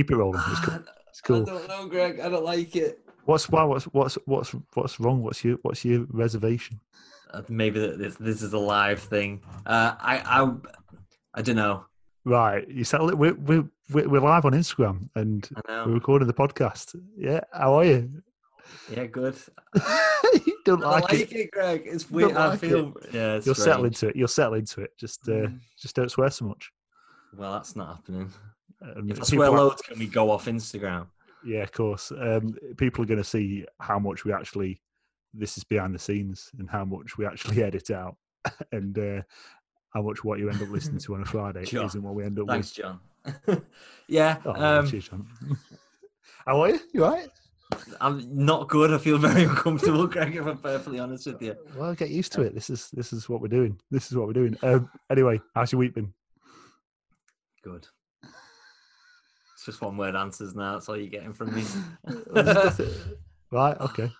Keep it rolling. It's cool. It's cool. I don't know, Greg. I don't like it. What's why? What's what's what's what's wrong? What's your what's your reservation? Uh, maybe this this is a live thing. Uh, I I I don't know. Right, you settled it. We're we're we're live on Instagram and we're recording the podcast. Yeah, how are you? Yeah, good. you don't I like, like it. it, Greg. It's weird. I like feel yeah. It's You'll settle strange. into it. You'll settle into it. Just uh, Mm. just don't swear so much. Well, that's not happening. Um, If I people swear are- loads, can we go off Instagram? Yeah, of course. Um, people are going to see how much we actually. This is behind the scenes, and how much we actually edit out, and uh, how much what you end up listening to on a Friday Sure. isn't what we end up Thanks, John. yeah. Oh, um, cheers, John. how are you? You all right? I'm not good. I feel very uncomfortable, Greg. If I'm perfectly honest with you. Well, get used to it. This is this is what we're doing. This is what we're doing. Um, anyway, how's your week been? Good. It's just one word answers now. That's all you're getting from me. Right? Okay.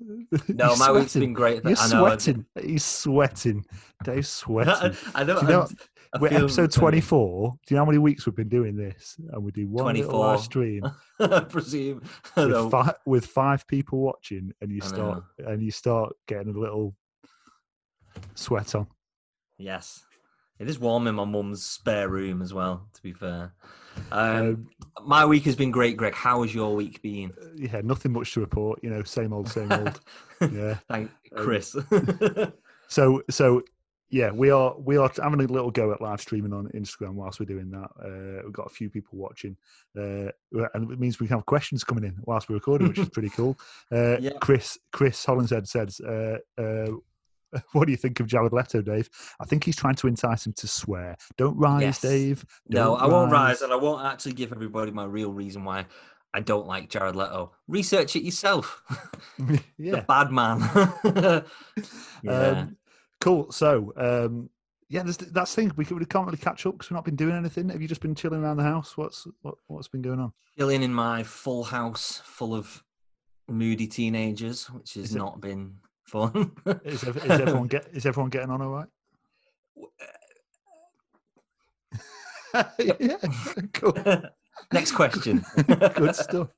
no, my week's sweating. been great. You're I know. I- sweating. He's sweating. Dave's sweating. I don't. Do you know- I'm- We're episode very- 24. Do you know how many weeks we've been doing this? And we do one little 24. live stream I presume. I with, fi- with five people watching, and you start and you start getting a little sweat on. Yes. It is warm in my mum's spare room as well, to be fair. Um, Um, my week has been great, Greg. How has your week been? yeah, nothing much to report. You know, same old, same old. yeah. Thank Um, Chris. So so yeah, we are we are having a little go at live streaming on Instagram whilst we're doing that. Uh, we've got a few people watching, uh, and it means we can have questions coming in whilst we're recording, which is pretty cool. Uh, Yeah. Chris Chris Hollinshead says, uh, uh, "What do you think of Jared Leto, Dave? I think he's trying to entice him to swear. Don't rise, Yes. Dave. no, Don't I won't rise, and I won't actually give everybody my real reason why I don't like Jared Leto. Research it yourself. yeah, The bad man. yeah. Um, cool. So, um, yeah, there's, that's the thing. We, can, we can't really catch up because we've not been doing anything. Have you just been chilling around the house? What's what, what's been going on? Chilling in my full house full of moody teenagers, which has Is it- not been Is, is everyone get is everyone getting on all right? yeah, cool, Next question. good stuff.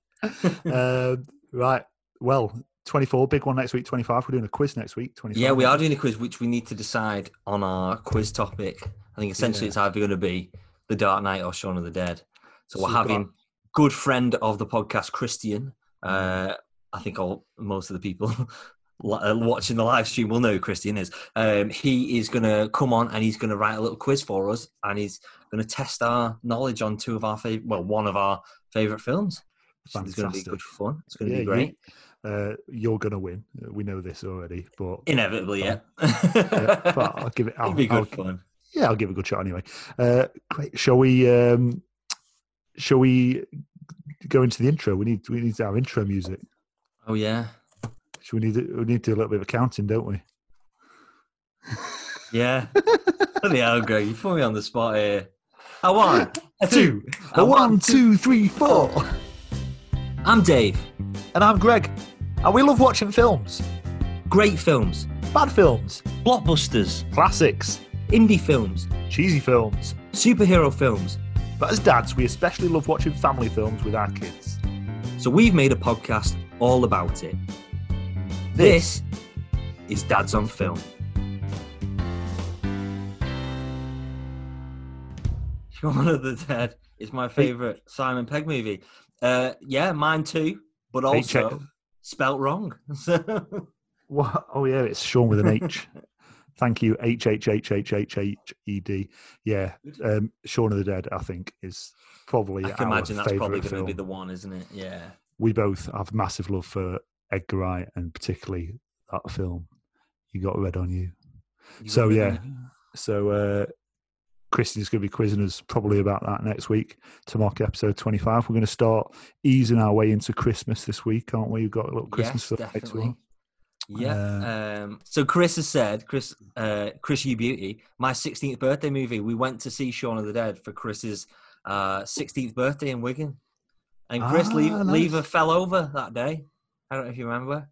Um, right. Well, twenty four, big one next week. Twenty five. We're doing a quiz next week. Twenty. Yeah, we are doing a quiz, which we need to decide on our quiz topic. I think essentially Yeah. it's either going to be The Dark Knight or Shaun of the Dead. So, So we're got- having good friend of the podcast, Christian. Uh, I think all most of the people uh, watching the live stream will know who Christian is. Um, he is going to come on and he's going to write a little quiz for us, and he's going to test our knowledge on two of our favorite, well, one of our favorite films. Which is going to be good fun. It's going to Yeah, be you- great. Uh, you're gonna win. Uh, We know this already, but Inevitably, yeah. yeah, but I'll give it. I'll, It'll be I'll- good fun. yeah, I'll give it a good shot anyway. Uh, great. Shall we? Um, shall we go into the intro? We need we need our intro music. Oh yeah, Should we need to, we need to do a little bit of counting, don't we? yeah. Bloody hell, Greg, you put me on the spot here. A one, a Two, two, a one, two, three, four. I'm Dave. And I'm Greg, and we love watching films, Great films, bad films, blockbusters, classics, indie films, cheesy films. superhero films. But as dads, we especially love watching family films with our kids. So we've made a podcast all about it. This is Dads on Film. Shaun of the Dead is my favourite Simon Pegg movie. Uh, yeah, mine too, but also spelt wrong. What? Oh yeah, it's Sean with an H. Thank you, H H H H H H E D. Yeah, um, Shaun of the Dead. I think is probably I can imagine that's probably going to be the one, isn't it? Yeah. We both have massive love for Edgar Wright and particularly that film. You got red on you. You So yeah, of so uh, Christian's going to be quizzing us probably about that next week to mark episode twenty-five. We're going to start easing our way into Christmas this week, aren't we? We've got a little Christmas yes, film next week. Yeah. um, so Chris has said, Chris, uh, Chris you Beauty, my 16th birthday movie. We went to see Shaun of the Dead for Chris's uh, 16th birthday in Wigan, and Chris Ah, Lever, nice. Lever fell over that day. I don't know if you remember.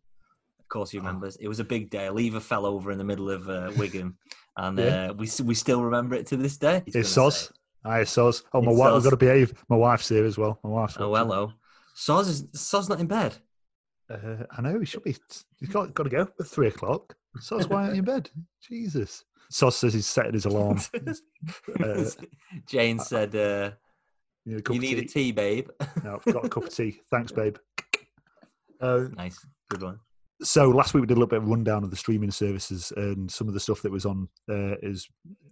Of course, he Oh. remembers. It was a big day. Lever fell over in the middle of uh, Wigan, and Yeah. uh, we we still remember it to this day. he's It's gonna Soz. Hi, Soz. Oh, my It's wife. I've Soz. got to behave. My wife's here as well. My wife's. Oh, watching. hello. Soz is Soz not in bed. Uh, I know he should be. He's got, got to go at three o'clock. Soz, why aren't you in bed? Jesus. Soz says he's setting his alarm. Uh, Jane said, uh, you, know, a cup "You of need a tea? tea, babe." No, I've got a cup of tea. Thanks, babe. Uh, nice, good one. so last week we did a little bit of rundown of the streaming services and some of the stuff that was on uh, is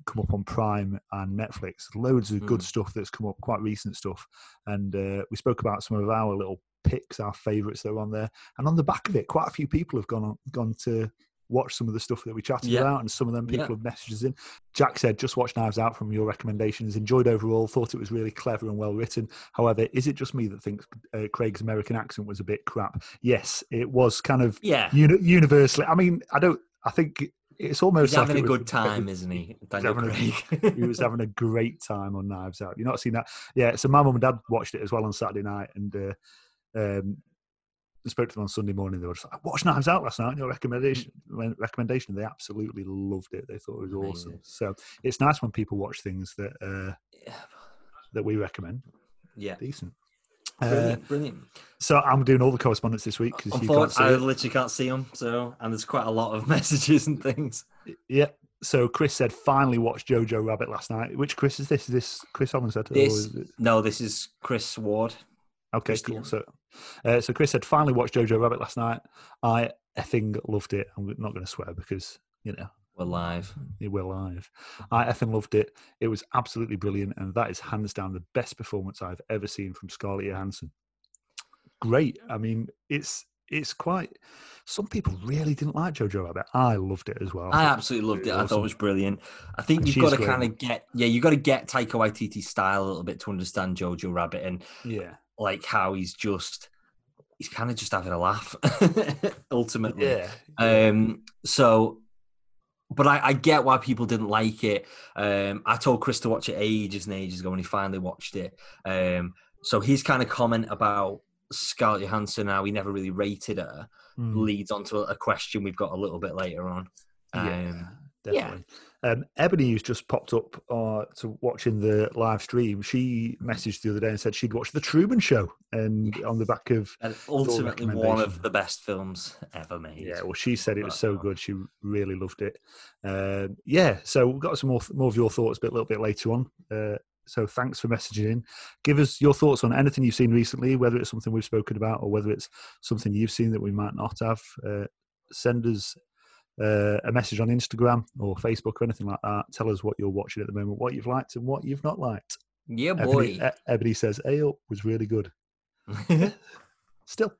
come up on Prime and Netflix. Loads of good Mm. stuff that's come up, quite recent stuff, and uh, we spoke about some of our little picks, our favourites that are on there. And on the back of it, quite a few people have gone on, gone to watch some of the stuff that we chatted Yeah. about, and some of them people Yeah. have messages in. Jack said, "Just watch Knives Out from your recommendations. Enjoyed overall. Thought it was really clever and well written. However, is it just me that thinks uh, Craig's American accent was a bit crap? Yes, it was kind of Yeah, uni- universally. I mean, I don't. I think it's almost he's having it a was- good time, isn't he? Daniel having a- Craig. he was having a great time on Knives Out. You've not seen that? Yeah. So my mum and dad watched it as well on Saturday night, and uh, um, spoke to them on Sunday morning. They were just like, "I watched Knives Out last night." Your recommendation, recommendation. They absolutely loved it. They thought it was awesome. Amazing. So it's nice when people watch things that uh, that we recommend. yeah, Decent. Uh, brilliant, brilliant. so I'm doing all the correspondence this week because you can't see Unfortunately, I it. literally can't see them. So, and there's quite a lot of messages and things. Yeah. So Chris said finally watched Jojo Rabbit last night. Which Chris is this? Is this Chris Hollinshead? said? This, no, this is Chris Ward. Okay, Christian. cool. So, uh, so Chris said finally watched Jojo Rabbit last night. I effing loved it. I'm not going to swear because you know We're live. we're live. I effing loved it. It was absolutely brilliant, and that is hands down the best performance I've ever seen from Scarlett Johansson. Great. I mean, it's it's quite. Some people really didn't like Jojo Rabbit. I loved it as well. I absolutely loved it. I thought it was brilliant. I think And you've got to kind of get, yeah, you've got to get Taika Waititi's style a little bit to understand Jojo Rabbit and yeah, like how he's just, he's kind of just having a laugh, ultimately. yeah. Um, so, but I, I get why people didn't like it. Um, I told Chris to watch it ages and ages ago when he finally watched it. Um, so his kind of comment about Scarlett Johansson, how he never really rated her, Mm. leads on to a question we've got a little bit later on. Um, yeah, definitely. Um, Ebony, who's just popped up uh, to watching the live stream, she messaged the other day and said she'd watched The Truman Show, and on the back of And ultimately, one of the best films ever made. yeah, well, she said it was so good, she really loved it. Um, yeah, so we've got some more more of your thoughts a bit, a little bit later on. Uh, so thanks for messaging in. Give us your thoughts on anything you've seen recently, whether it's something we've spoken about or whether it's something you've seen that we might not have. Uh, send us uh, a message on Instagram or Facebook or anything like that. Tell us what you're watching at the moment, what you've liked and what you've not liked. Yeah, boy. Ebony, Ebony says, Ale was really good. Still,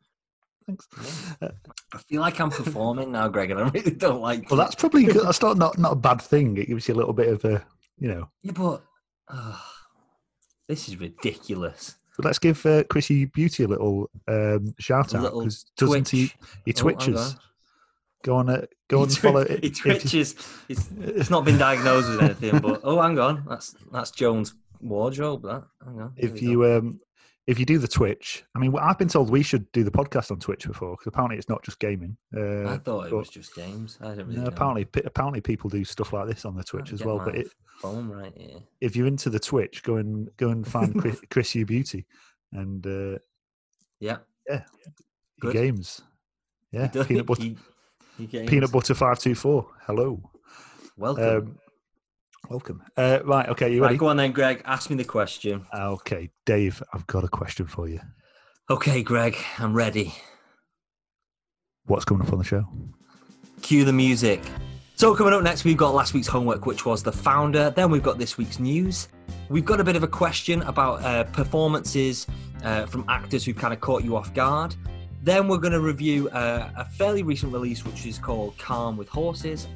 thanks. Uh, I feel like I'm performing now, Greg, and I really don't like. well, that's probably good. That's not, not, not a bad thing. It gives you a little bit of a, you know. yeah, but uh, this is ridiculous. But let's give uh, Chrissy Beauty a little um, shout A out because doesn't he? He Oh, twitches. on. Go on, uh, go on, and follow. He if you- twitches. It's, it's not been diagnosed with anything, but oh, hang on, that's that's Jones' wardrobe. That hang on. if you um, if you do the Twitch, I mean, I've been told we should do the podcast on Twitch before because apparently it's not just gaming. Uh, I thought it was just games. I don't really no, know. apparently, pe- apparently people do stuff like this on the Twitch as well. But it, phone right here. if you're into the Twitch, go and go and find Chris, Chris U Beauty and uh, Yeah, your Good. games. Yeah, He peanut butter, he- he. Peanut butter five two four. Hello, Welcome. um, welcome. Uh, right, okay, you right, ready? go on then, Greg. Ask me the question. Okay, Dave, I've got a question for you. Okay, Greg, I'm ready. What's coming up on the show? Cue the music. So, coming up next, we've got last week's homework, which was the founder. Then we've got this week's news. We've got a bit of a question about uh, performances uh, from actors who've kind of caught you off guard. Then we're going to review uh, a fairly recent release, which is called Calm with Horses.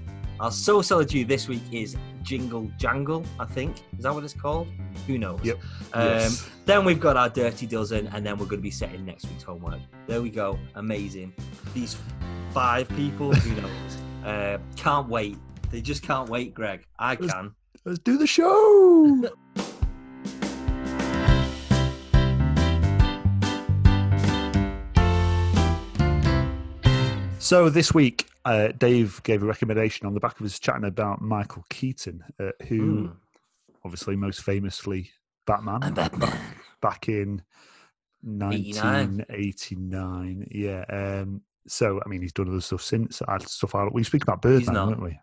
Our So Seller Due this week is Jingle Jangle, I think. Is that what it's called? Who knows? Yep. Um, Yes. Then we've got our Dirty Dozen, and then we're going to be setting next week's homework. There we go. Amazing. These five people, who knows? Uh, can't wait. They just can't wait, Greg. I Let's- can. Let's do the show. so this week, uh, Dave gave a recommendation on the back of us chatting about Michael Keaton, uh, who Hmm. obviously most famously Batman. Batman. back in 1989. Yeah. Um, so, I mean, he's done other stuff since. I had stuff out. We speak about Birdman, weren't we?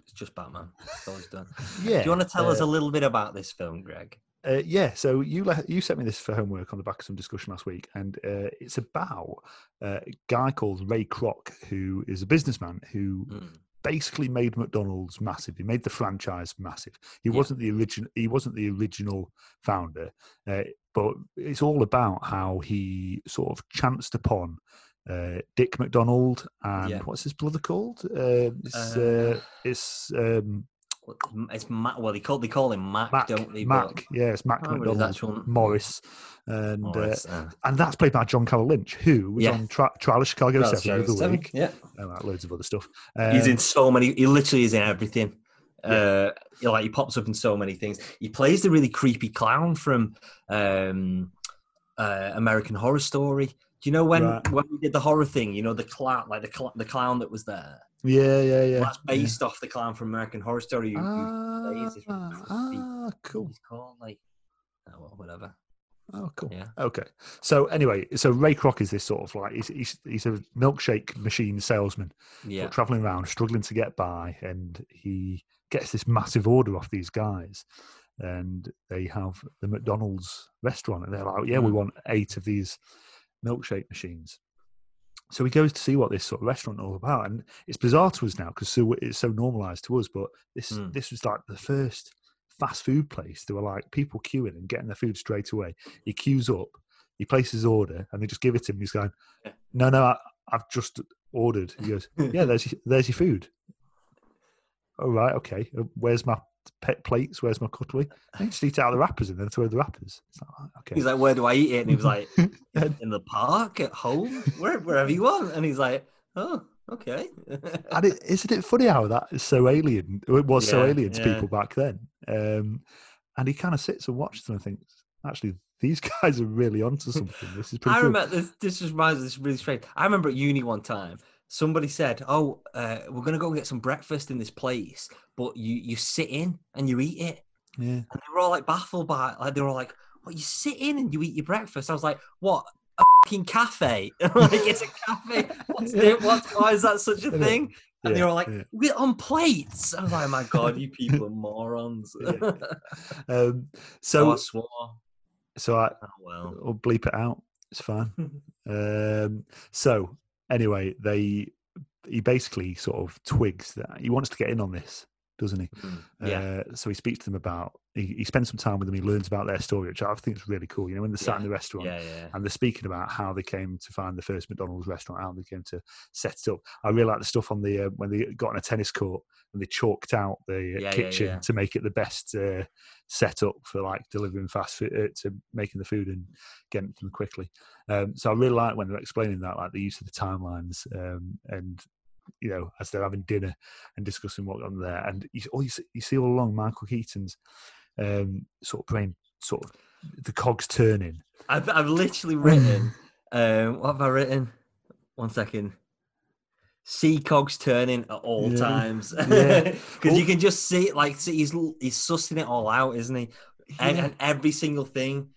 It's just Batman. That's all he's done. Yeah. Do you want to tell us uh, a little bit about this film, Greg? Uh, yeah, so you you sent me this for homework on the back of some discussion last week, and uh, it's about uh, a guy called Ray Kroc, who is a businessman who Mm. basically made McDonald's massive. He made the franchise massive. He Yeah. wasn't the original. He wasn't the original founder, uh, but it's all about how he sort of chanced upon uh, Dick McDonald and Yeah. what's his brother called? Uh, it's it's um, It's Mac. Well, they call they call him Mac, Mac. don't they? Mac, yeah, it's Mac I can't remember his McDonald. Morris, and Morris, uh, uh, and that's played by John Carroll Lynch, who was Yeah. on tri- Trial of Chicago Well, Seven the week, Yeah, and like loads of other stuff. he's Um, in so many. He literally is in everything. Yeah. Uh, you like he pops up in so many things. He plays the really creepy clown from um, uh, American Horror Story. Do you know when Right. when we did the horror thing? You know the clown, like the cl- the clown that was there. Yeah, yeah, yeah. That's based off the clown from American Horror Story. Who, who Ah, plays this really creepy- ah, cool. He's called like oh, well, whatever. Oh, cool. Yeah. Okay. So anyway, so Ray Kroc is this sort of like he's he's, he's a milkshake machine salesman, Yeah, traveling around, struggling to get by, and he gets this massive order off these guys, and they have the McDonald's restaurant, and they're like, "Yeah, we Mm. want eight of these milkshake machines." So he goes to see what this sort of restaurant is all about, and it's bizarre to us now because so it's so normalised to us. But this Mm. this was like the first fast food place. There were like people queuing and getting their food straight away. He queues up, he places his order, and they just give it to him. He's going, "No, no, I, I've just ordered." He goes, "Yeah, there's your- there's your food." All right, okay. uh, Where's my pet plates? Where's my cutlery? I just eat out of the wrappers and then throw the wrappers. It's like, "Oh, okay. He's like, "Where do I eat it?" And he was like, "In the park, at home, where, wherever you want." And he's like, "Oh, okay." and it, isn't it funny how that is so alien? It was so alien to yeah. people back then. Um, and he kind of sits and watches them and thinks, actually, these guys are really onto something. This is pretty I cool. remember this. This just reminds me. This is really strange. I remember at uni one time. Somebody said, "Oh, uh, we're gonna go and get some breakfast in this place, but you you sit in and you eat it." Yeah. And they were all like baffled by it. Like they were all like, "What? You sit in and you eat your breakfast?" I was like, "What? A fucking cafe? like it's a cafe? What's Yeah. it? What? Why is that such a thing?" And they Yeah, were all like, yeah. "We're on plates." I was like, "My God, you people are morons." Um, so I so, swore. so I, Oh well. I'll bleep it out. It's fine. Um, so anyway, they he basically sort of twigs that he wants to get in on this, doesn't he? Mm, yeah. Uh, so he speaks to them about. He, he spends some time with them. He learns about their story, which I think is really cool. You know, when they're sat in the restaurant yeah, yeah. and they're speaking about how they came to find the first McDonald's restaurant, how they came to set it up. I really like the stuff on the uh, when they got on a tennis court and they chalked out the uh, Yeah, yeah, kitchen yeah. to make it the best uh, setup for like delivering fast food uh, to making the food and getting it to them quickly. Um, so I really like when they're explaining that, like the use of the timelines um, and you know as they're having dinner and discussing what on there, and you, all you, see, you see all along Michael Keaton's um, sort of brain, sort of the cogs turning. I've I've literally written. um, what have I written? One second. See cogs turning at all Yeah, times yeah. because you can just see it. Like see, he's he's sussing it all out, isn't he? And, Yeah. and every single thing,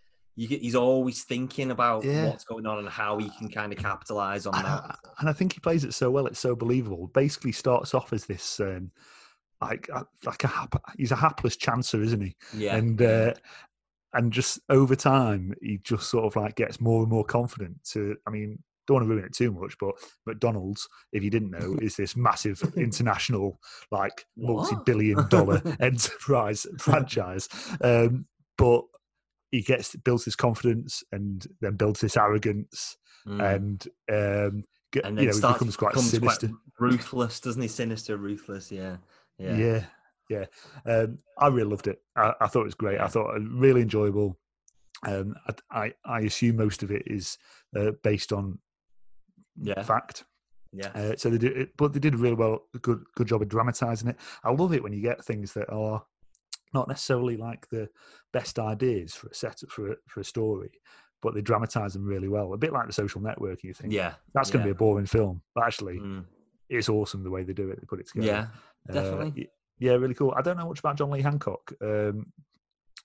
get, he's always thinking about Yeah. what's going on and how he can kind of capitalize on and, that. I, and I think he plays it so well; it's so believable. Basically, starts off as this um, like uh, like a hap- he's a hapless chancer, isn't he? Yeah, and uh, and just over time, he just sort of like gets more and more confident. To I mean, don't want to ruin it too much, but McDonald's, if you didn't know, is this massive international like multi-billion dollar enterprise franchise. Um, but he gets builds his confidence and then builds this arrogance Mm. and um, get, and you know, starts becomes quite becomes sinister. ruthless, doesn't he? Sinister, ruthless. Yeah, yeah. Yeah, yeah. Um, I really loved it. I, I thought it was great. I thought it really enjoyable. Um, I, I, I assume most of it is uh, based on Yeah. fact. yeah. Uh, so they did, it, but they did a really well, good, good job of dramatizing it. I love it when you get things that are not necessarily like the best ideas for a setup for a, for a story, but they dramatize them really well. A bit like the Social Network. You think, Yeah. that's going to yeah. be a boring film, but actually, Mm. it's awesome the way they do it. They put it together. Yeah. Uh, definitely. y- yeah, really cool. I don't know much about John Lee Hancock. Um,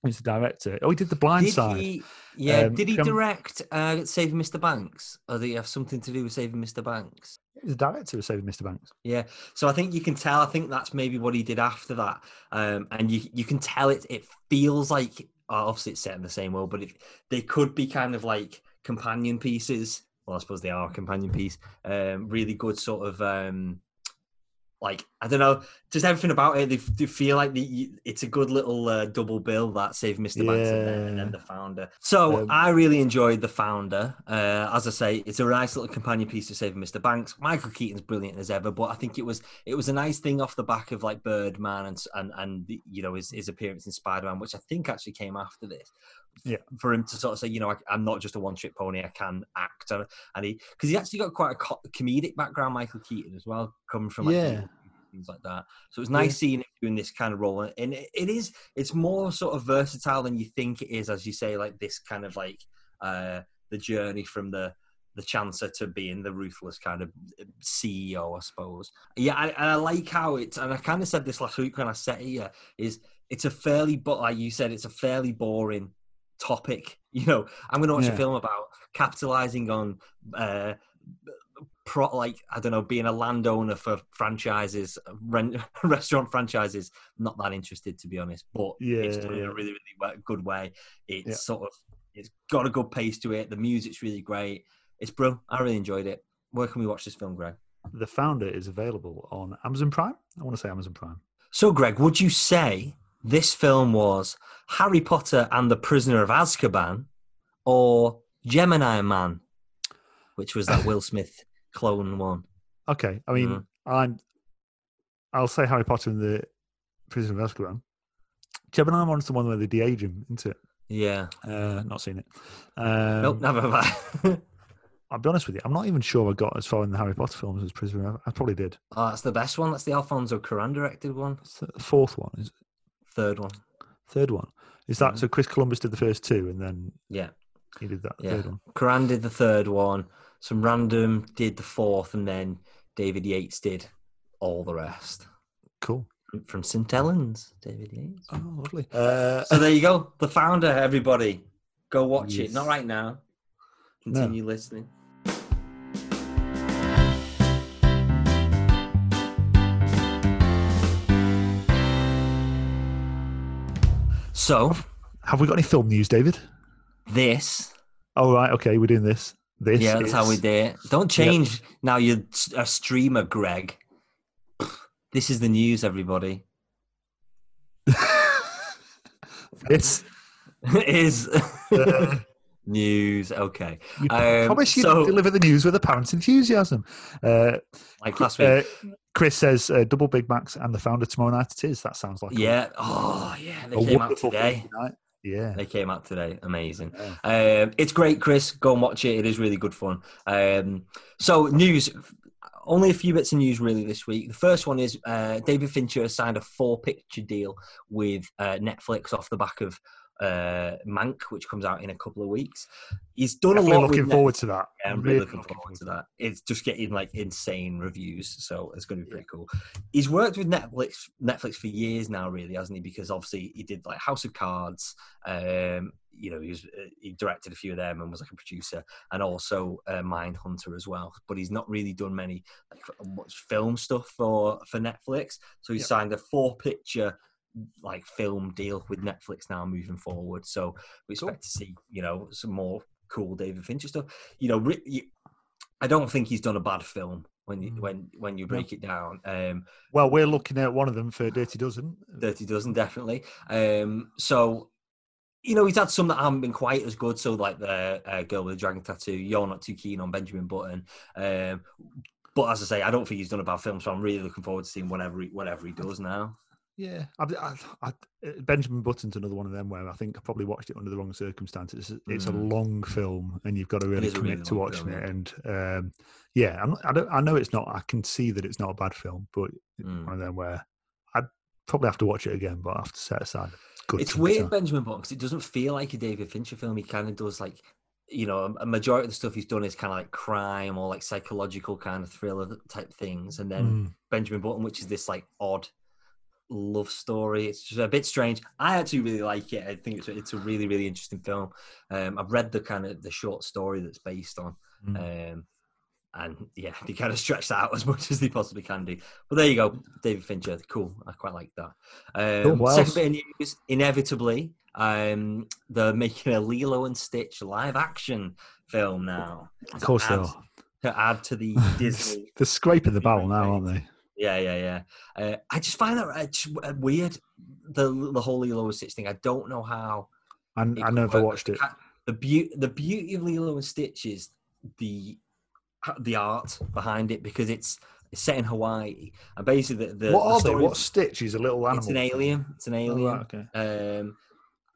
He's the director. Oh, he did the Blind Did Side. he? Yeah. Um, did he direct uh, Saving Mr. Banks, or did he have something to do with Saving Mr. Banks? He's the director of Saving Mr. Banks. Yeah, so I think you can tell. I think that's maybe what he did after that, um, and you you can tell it. It feels like obviously it's set in the same world, but it, they could be kind of like companion pieces. Well, I suppose they are a companion piece. Um, really good sort of um, like I don't know, just everything about it. They, they feel like the, it's a good little uh, double bill that Save Mr. Banks and then, and then the Founder. So Um, I really enjoyed the Founder. Uh, as I say, it's a nice little companion piece to Save Mr. Banks. Michael Keaton's brilliant as ever, but I think it was it was a nice thing off the back of like Birdman and and and the, you know his, his appearance in Spider Man, which I think actually came after this. Yeah. For him to sort of say, you know, I, I'm not just a one trick pony. I can act, and, and he because he actually got quite a co- comedic background, Michael Keaton as well, coming from like Yeah. things like that. So it was nice Yeah. seeing him doing this kind of role, and it, it is it's more sort of versatile than you think it is, as you say, like this kind of like uh the journey from the the chancer to being the ruthless kind of CEO, I suppose. Yeah, I, and I like how it's, and I kind of said this last week when I said it here, is it's a fairly, but like you said, it's a fairly boring topic. You know, I'm going to watch Yeah. a film about capitalizing on, uh, pro, like I don't know, being a landowner for franchises, rent, restaurant franchises. Not that interested, to be honest, but it's Yeah, done in a really, really good way. It's Yeah. sort of, it's got a good pace to it. The music's really great. It's bro. I really enjoyed it. Where can we watch this film, Greg? The Founder is available on Amazon Prime. I want to say Amazon Prime. So, Greg, would you say this film was Harry Potter and the Prisoner of Azkaban or Gemini Man, which was that Will Smith clone one? Okay, I mean, Mhm. I'm. I'll say Harry Potter and the Prisoner of Azkaban. Gemini Man's the one where they de-age him, isn't it? Yeah. Uh, not seen it. Um, nope, never have I. I'll be honest with you. I'm not even sure I got as far in the Harry Potter films as Prisoner. of- I probably did. oh, that's the best one. That's the Alfonso Cuarón directed one. It's the fourth one, is it? Third one. third one. Is that Mhm. so? Chris Columbus did the first two, and then Yeah. he did that Yeah. third one. Cuarón did the third one. Some random did the fourth, and then David Yates did all the rest. Cool. From St. Helens, David Yates. Oh, lovely. Uh, So there you go. The founder, everybody. Go watch it. Not right now. No. Continue listening. So have we got any film news, David? this, Oh right, okay, we're doing this. This. yeah, that's how we do it. Don't change now. You're a streamer, Greg. This is the news, everybody. this. is Uh, news. Okay, you Um, promise you so- deliver the news with apparent enthusiasm. Uh, like last week. uh, Chris says uh, double Big Macs and the founder tomorrow night. It is. That sounds like a- yeah. Oh, yeah. They a, came out today. Yeah. They came out today. Amazing. Yeah. Um, it's great, Chris. Go and watch it. It is really good fun. Um, so, news. Only a few bits of news really this week. The first one is uh, David Fincher has signed a four-picture deal with uh, Netflix off the back of uh, Mank, which comes out in a couple of weeks. He's done Definitely a lot. looking forward to that. yeah, I'm really looking forward to that. It's just getting like insane reviews, so it's going to be pretty cool. He's worked with Netflix Netflix for years now, really, hasn't he? Because obviously he did like House of Cards. Um, you know, he was uh, he directed a few of them and was like a producer, and also uh, Mindhunter as well. But he's not really done many like much film stuff for for Netflix. So he signed a four picture like film deal with Netflix now moving forward. So we Cool. expect to see you know some more cool David Fincher stuff. You know, I don't think he's done a bad film when you, Mm. when when you break it down. Um, Well, we're looking at one of them for Dirty Dozen. Dirty Dozen definitely. Um, so you know he's had some that haven't been quite as good. So like the uh, girl with the dragon tattoo, you're not too keen on Benjamin Button. Um, but as I say, I don't think he's done a bad film, so I'm really looking forward to seeing whatever he, whatever he does now. Yeah, I, I, I, Benjamin Button's another one of them where I think I probably watched it under the wrong circumstances. It's, it's a Mm. long film, and you've got to really commit really to watching film, it. And um, yeah, I'm, I, don't, I know it's not. I can see that it's not a bad film, but Mm. one of them where I'd probably have to watch it again, but I have to set aside. Good It's weird. Benjamin Button, because it doesn't feel like a David Fincher film. He kind of does like, you know, a- a majority of the stuff he's done is kind of like crime or like psychological kind of thriller type things, and then Mm. Benjamin Button, which is this like odd love story. It's just a bit strange. I actually really like it. I think it's it's a really really interesting film. Um, I've read the kind of the short story that's based on, Mm. um, and yeah, they kind of stretch that out as much as they possibly can do. But there you go, David Fincher. Cool. I quite like that. Cool. Um, What second bit of news, inevitably, um, they're making a Lilo and Stitch live action film now. Of course they are. To add to the Disney They're scraping the barrel now, aren't they? Yeah, yeah, yeah. Uh, I just find that uh, uh, weird. The the whole Lilo and Stitch thing. I don't know how. I, I never work. watched it. The beauty, the beauty of Lilo and Stitch is the the art behind it because it's, it's set in Hawaii and basically the, the what the are they? What Stitch is a little animal? It's an alien. It's an Oh, alien. right, okay. Um,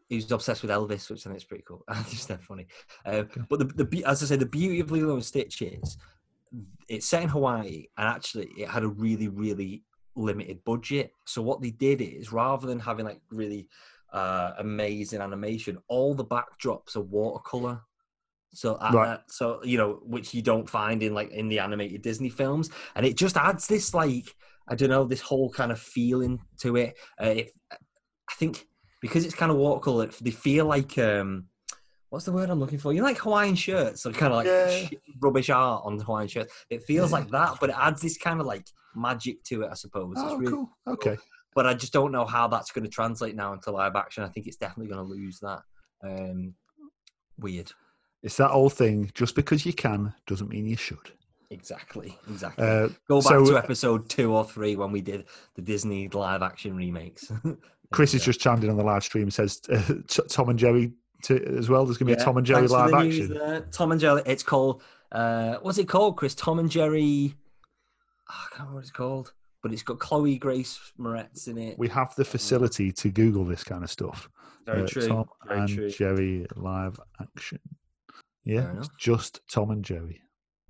he was obsessed with Elvis, which I think is pretty cool. it's that funny. Uh, but the, the as I say, the beauty of Lilo and Stitch is it's set in Hawaii, and actually it had a really, really limited budget. So what they did is rather than having like really uh, amazing animation, all the backdrops are watercolor. So, uh, Right. uh, so you know, which you don't find in like in the animated Disney films, and it just adds this like I don't know this whole kind of feeling to it. Uh, it I think because it's kind of watercolor, they feel like um, what's the word I'm looking for? You like Hawaiian shirts, so kind of like Yeah. sh- rubbish art on the Hawaiian shirts. It feels Yeah. like that, but it adds this kind of like magic to it, I suppose. It's Oh, really cool. Okay. but I just don't know how that's going to translate now into live action. I think it's definitely going to lose that. Um, weird. It's that old thing. Just because you can doesn't mean you should. Exactly. Exactly. Uh, Go back so- to episode two or three when we did the Disney live action remakes. Chris is just chimed in on the live stream and says uh, Tom and Jerry to, as well. There's going to be a Tom and Jerry live the news action. Tom and Jerry. It's called. Uh, what's it called, Chris? Tom and Jerry. Oh, I can't remember what it's called, but it's got Chloe Grace Moretz in it. We have the facility to Google this kind of stuff. Very Uh, true. Tom Very and true. Jerry live action. Yeah, it's just Tom and Jerry.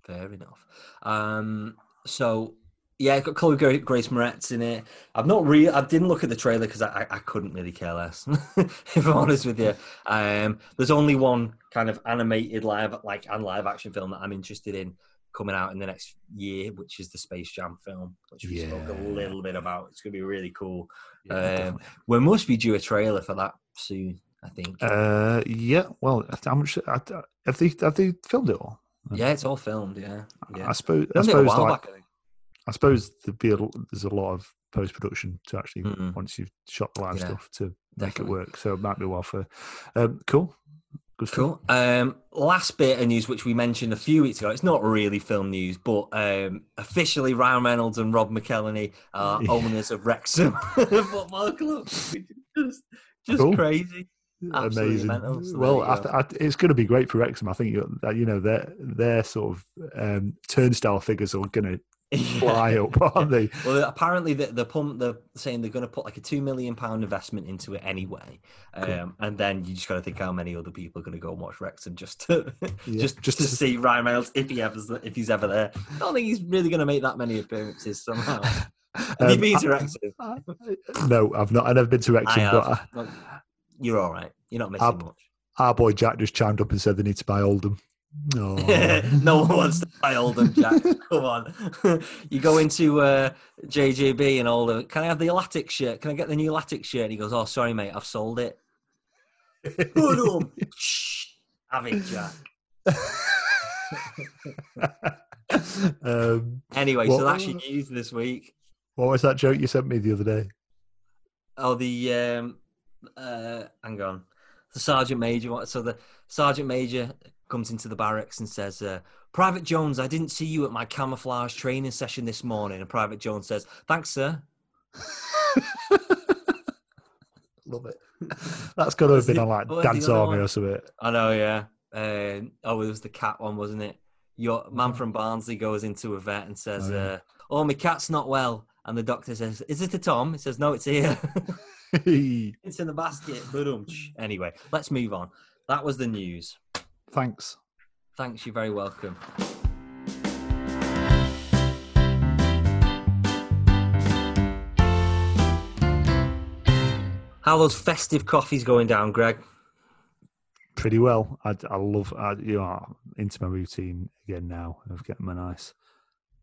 Fair enough. Um, so yeah, got Chloe Grace Moretz in it. I've not really, I didn't look at the trailer because I, I couldn't really care less, if I'm honest with you. Um, there's only one kind of animated live, like and live action film that I'm interested in coming out in the next year, which is the Space Jam film, which we spoke a little bit about. It's going to be really cool. Yeah, Um. We must be due a trailer for that soon. I think. Uh, yeah. Well, how much I- I- have they have they filmed it all? yeah, it's all filmed. Yeah, yeah. I suppose. I Filmed it a suppose while like, back, I think. I suppose there'd be a, there's a lot of post production to actually Mm. once you've shot the live Yeah, stuff to make definitely. it work. So it might be a while for. Um, cool. Good. Cool. Um, last bit of news, which we mentioned a few weeks ago. It's not really film news, but um, officially Ryan Reynolds and Rob McElhenney are Yeah. owners of Wrexham Football Club. Which is just, just Cool. crazy. Absolutely Amazing. So well, I th- I th- it's going to be great for Wrexham. I think you know their their sort of um, turnstile figures are going to fly up, aren't they? Well, apparently the the pump they're saying they're going to put like a two million pound investment into it anyway, Cool. um, and then you just got to think how many other people are going to go and watch Wrexham just to Yeah, just just to see Ryan Reynolds if he ever if he's ever there. I don't think he's really going to make that many appearances somehow. Have you Um, been to Wrexham? I- no, I've not. I've never been to Wrexham, but I, You're all right. You're not missing I've- much. our boy Jack just chimed up and said they need to buy Oldham. Oh. no one wants to buy Oldham, Jack. Come on. you go into uh, JJB and Oldham. Can I have the Latic shirt? Can I get the new Latic shirt? And he goes, Oh, sorry, mate. I've sold it. Oldham. Shh. Have it, Jack. um, Anyway, What- so that's your news this week. what was that joke you sent me the other day? Oh, the um, uh, hang on, the sergeant major. So the sergeant major comes into the barracks and says, uh, "Private Jones, I didn't see you at my camouflage training session this morning." And Private Jones says, "Thanks, sir." Love it. That's got to have been on like Dad's Army one? or something. I know, yeah. Uh, oh, it was the cat one, wasn't it? Your man from Barnsley goes into a vet and says, Oh, yeah. uh, "Oh, my cat's not well." And the doctor says, "Is it a Tom?" He says, "No, it's here." it's in the basket. Anyway, let's move on. That was the news. Thanks. Thanks, you're very welcome. How are those festive coffees going down, Greg? Pretty well. I, I love. I, you know, into my routine again now of getting my nice,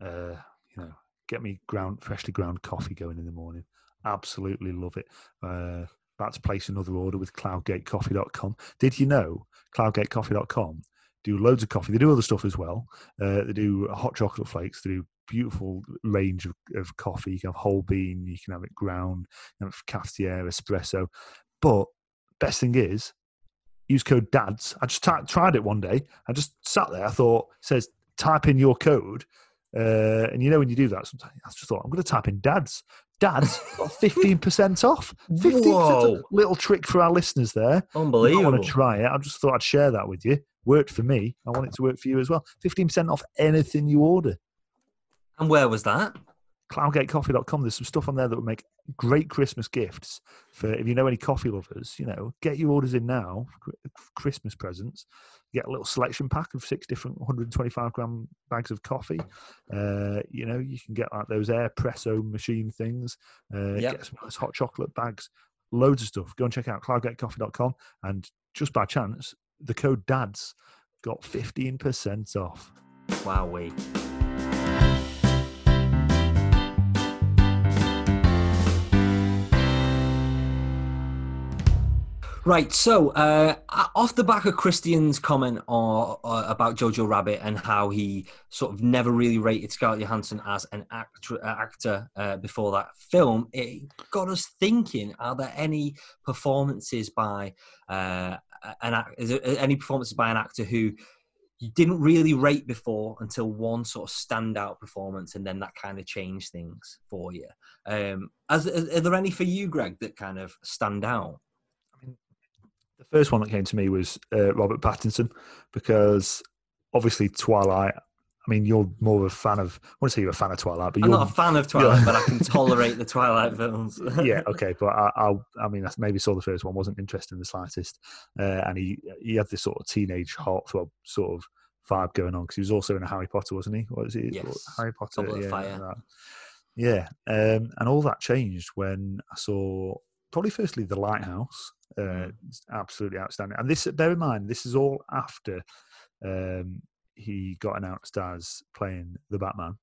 uh, you know, get me ground freshly ground coffee going in the morning. Absolutely love it. Uh, about to place another order with cloudgatecoffee.com. Did you know cloudgatecoffee.com do loads of coffee? They do other stuff as well. Uh, they do hot chocolate flakes. They do beautiful range of, of coffee. You can have whole bean, you can have it ground, you can have cafetiere, espresso. But best thing is, use code DADS. I just t- tried it one day. I just sat there. I thought, says type in your code. Uh, and you know when you do that, sometimes I just thought I'm going to type in dads. Dads got fifteen percent off. Fifteen percent. Little trick for our listeners there. Unbelievable. I want to try it. I just thought I'd share that with you. Worked for me. I want it to work for you as well. Fifteen percent off anything you order. And where was that? cloudgatecoffee.com. There's some stuff on there that would make great Christmas gifts for if you know any coffee lovers. You know, get your orders in now for Christmas presents. Get a little selection pack of six different 125 gram bags of coffee. Uh, you know, you can get like those AeroPress machine things. Uh, yep. Get some nice hot chocolate bags. Loads of stuff. Go and check out cloudgatecoffee.com. And just by chance, the code DADS got 15% off. Wow, we. Right, so uh, off the back of Christian's comment or, or, about Jojo Rabbit and how he sort of never really rated Scarlett Johansson as an actor, actor uh, before that film, it got us thinking: Are there any performances by uh, an is there any performances by an actor who you didn't really rate before until one sort of standout performance, and then that kind of changed things for you? Um, as, are there any for you, Greg, that kind of stand out? The first one that came to me was uh, Robert Pattinson because obviously Twilight. I mean, you're more of a fan of. I want to say you're a fan of Twilight, but I'm you're not a fan of Twilight, but I can tolerate the Twilight films. yeah, okay, but I, I, I mean, I maybe saw the first one, wasn't interested in the slightest, uh, and he he had this sort of teenage heartthrob sort of vibe going on because he was also in a Harry Potter, wasn't he? What is it? Yes. Harry Potter. Goblet yeah, Fire. Yeah, um, and all that changed when I saw probably firstly the Lighthouse, uh, mm. absolutely outstanding. And this, bear in mind, this is all after um, he got announced as playing the Batman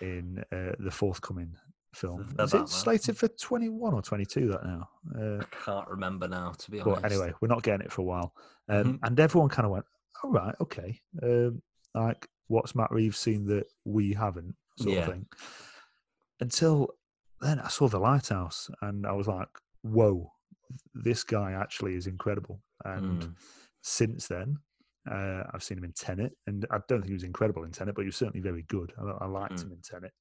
in uh, the forthcoming film. The is Batman. it slated for 21 or 22 that now? Uh, I can't remember now, to be honest. But anyway, we're not getting it for a while. Um, mm-hmm. And everyone kind of went, all right, okay. Um, like, what's Matt Reeves seen that we haven't, sort yeah. of thing. Until then, I saw The Lighthouse and I was like, whoa, this guy actually is incredible. And mm. since then, uh, I've seen him in Tenet, and I don't think he was incredible in Tenet, but he was certainly very good. I, I liked mm. him in Tenet,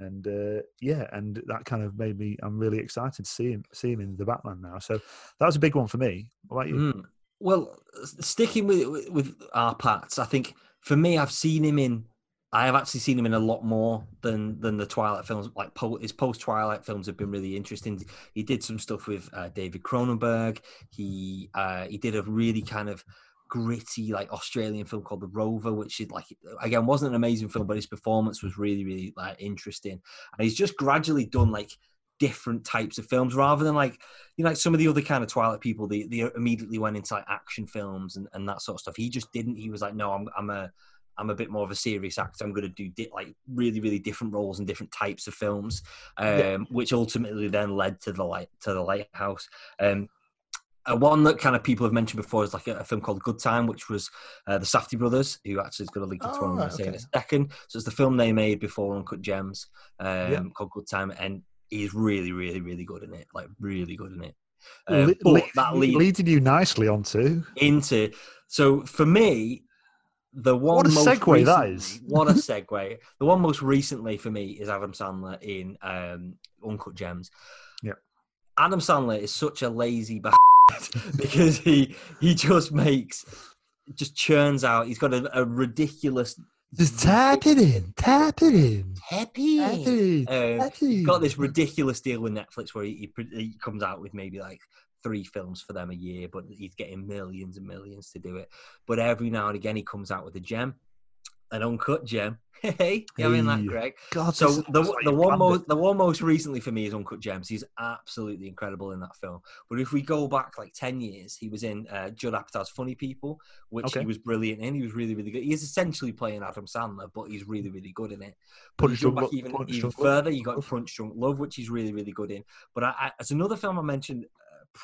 and uh, yeah, and that kind of made me. I'm really excited to see him see him in the Batman now. So that was a big one for me. What about you? Mm. Well, sticking with with R-Patz, I think for me, I've seen him in I have actually seen him in a lot more than than the Twilight films. Like po- his post Twilight films have been really interesting. He did some stuff with uh, David Cronenberg. He uh, he did a really kind of gritty like Australian film called The Rover, which is like again wasn't an amazing film, but his performance was really really like interesting. And he's just gradually done like different types of films rather than like you know like some of the other kind of Twilight people. They they immediately went into like action films and, and that sort of stuff. He just didn't. He was like, no, I'm I'm a I'm a bit more of a serious actor. I'm going to do di- like really, really different roles and different types of films, um, yeah. which ultimately then led to the light to the Lighthouse. Um, uh, one that kind of people have mentioned before is like a, a film called Good Time, which was uh, the Safdie brothers, who actually is going to link to oh, one okay. in a second. So it's the film they made before Uncut Gems, um, yeah. called Good Time, and he's really, really, really good in it. Like really good in it. Um, Le- that lead, leading you nicely onto into. So for me, the one what a segue that is. what a segue. The one most recently for me is Adam Sandler in um, Uncut Gems. Yeah, Adam Sandler is such a lazy bastard because he he just makes just churns out. He's got a, a ridiculous. Just tap it in, tap it in, tap it in. Um, he's got this ridiculous deal with Netflix where he, he, he comes out with maybe like three films for them a year, but he's getting millions and millions to do it. But every now and again, he comes out with a gem. an uncut gem. Hey, you having that, Hey. Greg? God, So the like the one most the one most recently for me is Uncut Gems. He's absolutely incredible in that film. But if we go back like ten years, he was in uh, Judd Apatow's Funny People, which Okay. he was brilliant in. He was really really good. He's essentially playing Adam Sandler, but he's really really good in it. But Punch you go back even even further, you got Punch Drunk Love, which he's really really good in. But I, I, as another film I mentioned,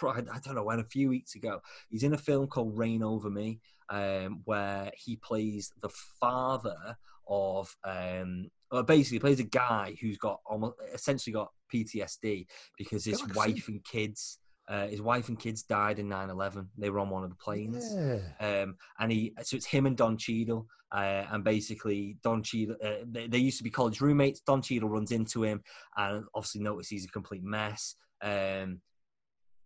I don't know when a few weeks ago, he's in a film called Reign Over Me, um, where he plays the father of um well, basically plays a guy who's got almost essentially got PTSD because his feel like I've seen- wife and kids uh, his wife and kids died in 9-11 they were on one of the planes Yeah. um, and he so it's him and Don Cheadle, uh, and basically Don Cheadle. Uh, they, they used to be college roommates. Don Cheadle runs into him, and obviously notices he's a complete mess. Um,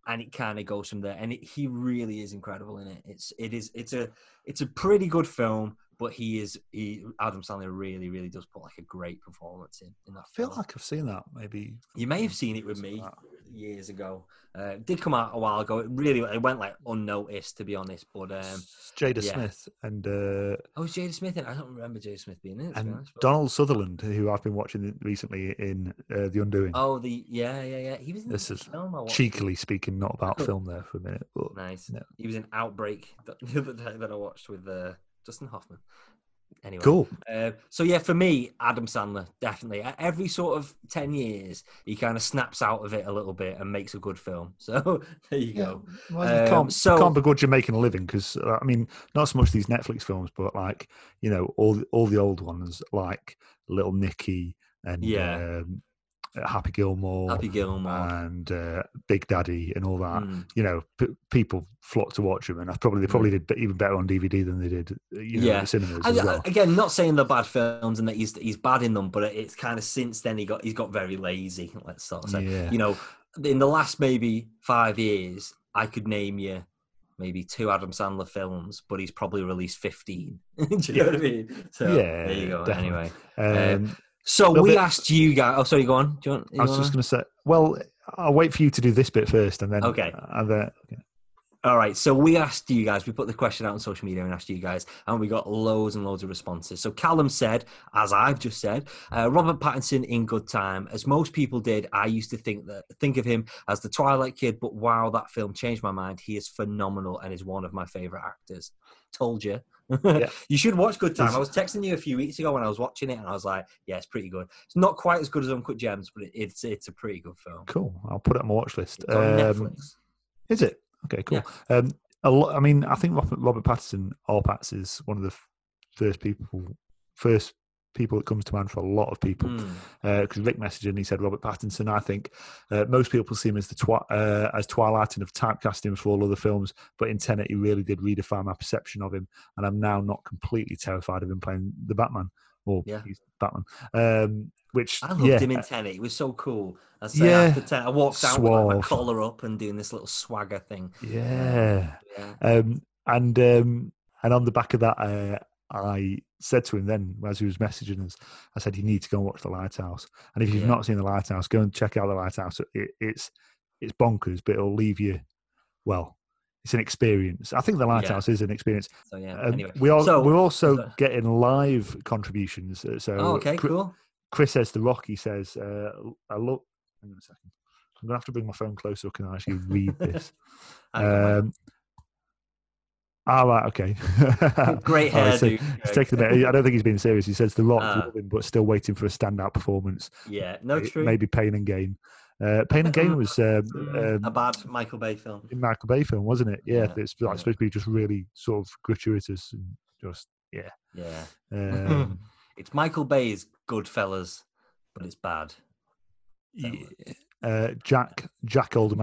and it kind of goes from there. And it, he really is incredible in it. It's it is it's a it's a pretty good film, but he is he Adam Sandler really really does put like a great performance in in that I feel film. like I've seen that. Maybe You may have seen it with me like years ago. Uh, it did come out a while ago. It really it went like unnoticed to be honest, but um, Jada yeah. Smith and uh, Oh, was Jada Smith in? I don't remember Jada Smith being in it. and honest, but- Donald Sutherland, who I've been watching recently in uh, The Undoing. Oh, the yeah, yeah, yeah. He was in This the is film. I. Cheekily speaking, not about film there for a minute, but Nice. No. He was in Outbreak the the other day that I watched with uh, Dustin Hoffman. Anyway, cool. Uh, so yeah, for me, Adam Sandler definitely. Every sort of ten years, he kind of snaps out of it a little bit and makes a good film. So there you go. Well, you Um, can't, so- can't begrudge you making a living because uh, I mean, not so much these Netflix films, but like you know, all the, all the old ones like Little Nicky and Yeah. um, Happy Gilmore Happy Gilmore. and uh, Big Daddy and all that. Mm. You know, p- people flock to watch them, and I probably they probably did even better on DVD than they did, uh, you know, Yeah. the cinemas uh, well. Again, not saying they're bad films and that he's he's bad in them, but it's kind of since then he got he's got very lazy. Let's sort of say, Yeah. you know, in the last maybe five years, I could name you maybe two Adam Sandler films, but he's probably released fifteen. Do you know what I mean? So Yeah, there you go. definitely. Anyway, Um, so we bit- asked you guys. Oh, sorry, go on. Do you want? you I was wanna- just going to say, well, I'll wait for you to do this bit first, and then Okay. and then okay. All right, so we asked you guys, we put the question out on social media and asked you guys, and we got loads and loads of responses. So Callum said, as I've just said, uh, Robert Pattinson in Good Time. As most people did, I used to think that think of him as the Twilight Kid, but wow, that film changed my mind. He is phenomenal and is one of my favorite actors. Told you. Yeah. you should watch Good Time. I was texting you a few weeks ago when I was watching it, and I was like, "Yeah, it's pretty good. It's not quite as good as Uncut Gems, but it's it's a pretty good film." cool. I'll put it on my watch list. Um, Netflix. Is it? Okay, cool. Um, a lot. I mean, I think Robert, Robert Pattinson, or Pats, is one of the f- first people, first people that comes to mind for a lot of people. Mm. Because Rick messaged and he said Robert Pattinson. I think uh, most people see him as the twi- uh, as Twilight and have typecast him for all other films, but in Tenet he really did redefine my perception of him, and I'm now not completely terrified of him playing the Batman. Or Yeah. he's Batman. Um, which I loved yeah, him in Tenet. It was so cool. I say Yeah. after Tenet, I walked out with like, my collar up and doing this little swagger thing. yeah. Yeah. Um, and um, and on the back of that, uh, I said to him then as he was messaging us, I said, "You need to go and watch The Lighthouse." And if you've Yeah. not seen The Lighthouse, go and check out The Lighthouse. It, it's it's bonkers, but it'll leave you. Well, it's an experience. I think The Lighthouse is an experience. So yeah. Um, anyway. we are so- we're also so- getting live contributions. uh, So Oh, okay, Chri- cool. Chris says the Rocky says, uh, "I look." Hang on a second. I'm gonna have to bring my phone closer. Can I actually read this? Um, all right, okay. Great All right, hair, so dude. he's taking. I don't think he's being serious. He says the Rock Ah. love him, but still waiting for a standout performance. Yeah, no, May- true. Maybe Pain and Gain. Uh, Pain and Gain was um, Mm, a um, bad Michael Bay film. in Michael Bay film, wasn't it? Yeah, Yeah, it's like, yeah. supposed to be just really sort of gratuitous and just yeah. Yeah. Um, It's Michael Bay's Goodfellas, but it's bad. Yeah. Uh, Jack Jack Oldham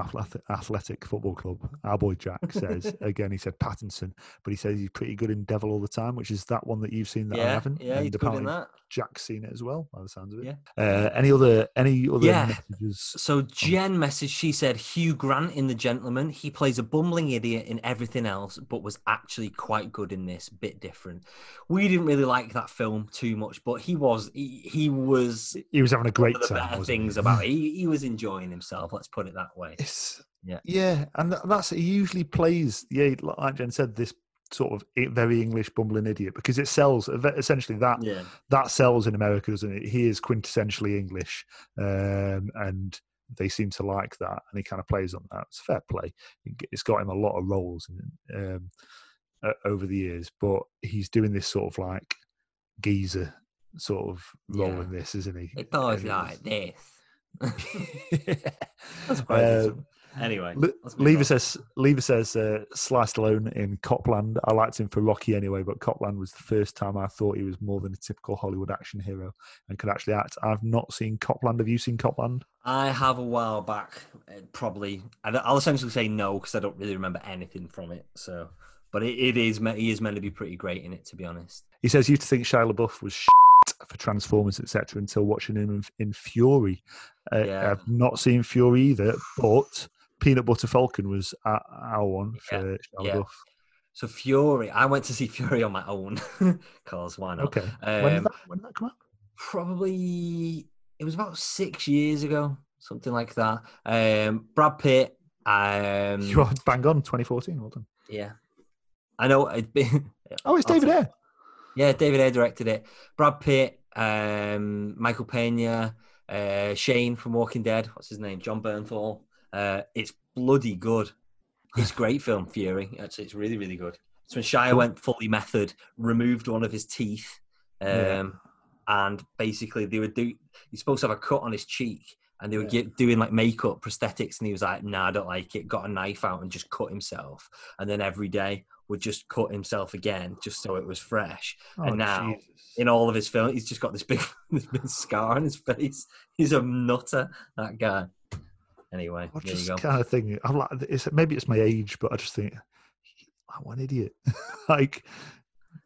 Athletic, Football Club. Our boy Jack says again. He said Pattinson, but he says he's pretty good in Devil all the time, which is that one that you've seen that I haven't. yeah, and he's good in that. Jack's seen it as well, by the sounds of it. Yeah. Uh, any other any other Yeah. messages? So Jen messaged. She said Hugh Grant in The Gentlemen. He plays a bumbling idiot in everything else, but was actually quite good in this. Bit different. We didn't really like that film too much, but he was he, he was He was having a great one of the time. better wasn't he? things about it. He, he was enjoying himself. Let's put it that way. It's, Yeah. yeah, and that's he usually plays. Yeah, like Jen said, this sort of very English bumbling idiot because it sells essentially that Yeah. that sells in America, doesn't it? He is quintessentially English, um, and they seem to like that, and he kind of plays on that. It's fair play. It's got him a lot of roles in, um, uh, over the years, but he's doing this sort of like geezer sort of role Yeah. in this, isn't he? It goes like this. That's quite uh, decent. Anyway, Le- Lever says Lever says uh, Sly Stallone in Copland. I liked him for Rocky anyway, but Copland was the first time I thought he was more than a typical Hollywood action hero and could actually act. I've not seen Copland. Have you seen Copland? I have a while back, uh, probably. I'll essentially say no because I don't really remember anything from it. So, but it, it is he is meant to be pretty great in it, to be honest. He says used to think Shia LaBeouf was for Transformers, etc., until watching him in, Fury. Uh, Yeah. I've not seen Fury either, but Peanut Butter Falcon was our, our one for Shia yeah. So Fury, I went to see Fury on my own because why not? Okay. when, did Um, that, when did that come out? probably it was about six years ago, something like that. Um, Brad Pitt. Um, You are bang on, 2014. Well done. yeah, I know. It'd be, Oh, it's David Ayer. Yeah, David Ayer directed it. Brad Pitt, um, Michael Pena, uh, Shane from Walking Dead. What's his name? Jon Bernthal. Uh, it's bloody good. It's great film, Fury. Actually, it's really, really good. It's when Shia went fully method, removed one of his teeth, um, Yeah. and basically they would do. He's supposed to have a cut on his cheek, and they were Yeah. get, doing like makeup, prosthetics, and he was like, "Nah, I don't like it." Got a knife out and just cut himself, and then every day would just cut himself again, just so it was fresh Oh, and now, Jesus. in all of his films, he's just got this big, this big scar on his face. He's a nutter, that guy. Anyway, I there you just go. kind of think I'm like, it's maybe it's my age, but I just think, I'm an idiot. like,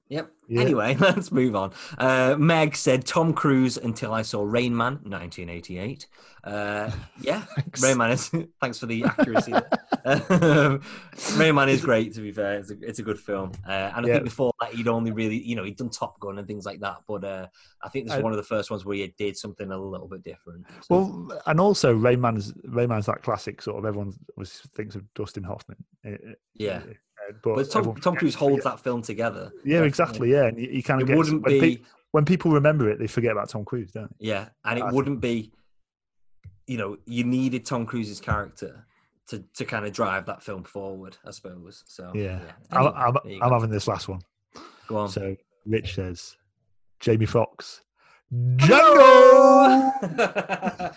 Yep. Yeah. Anyway, let's move on. Uh, Meg said Tom Cruise until I saw Rain Man, 1988. Uh, yeah, thanks. Rain Man is. thanks for the accuracy. Rain Man is great. To be fair, it's a, it's a good film. Uh, and I Yeah. think before that, he'd only really, you know, he'd done Top Gun and things like that. But uh, I think this is I- one of the first ones where he did something a little bit different. So- Well, and also Rain Man's Rayman's that classic sort of everyone was thinks of Dustin Hoffman. uh, yeah. Uh, but, But Tom, Tom Cruise holds that film together. Yeah, exactly. Yeah, and you, you kind of It get wouldn't when, be, pe- when people remember it, they forget about Tom Cruise, don't they? yeah, and it I wouldn't be, you know, you needed Tom Cruise's character to to kind of drive that film forward, I suppose. So Yeah. Anyway, I'm, I'm, I'm having this last one. Go on. So Rich says, Jamie Foxx, Django.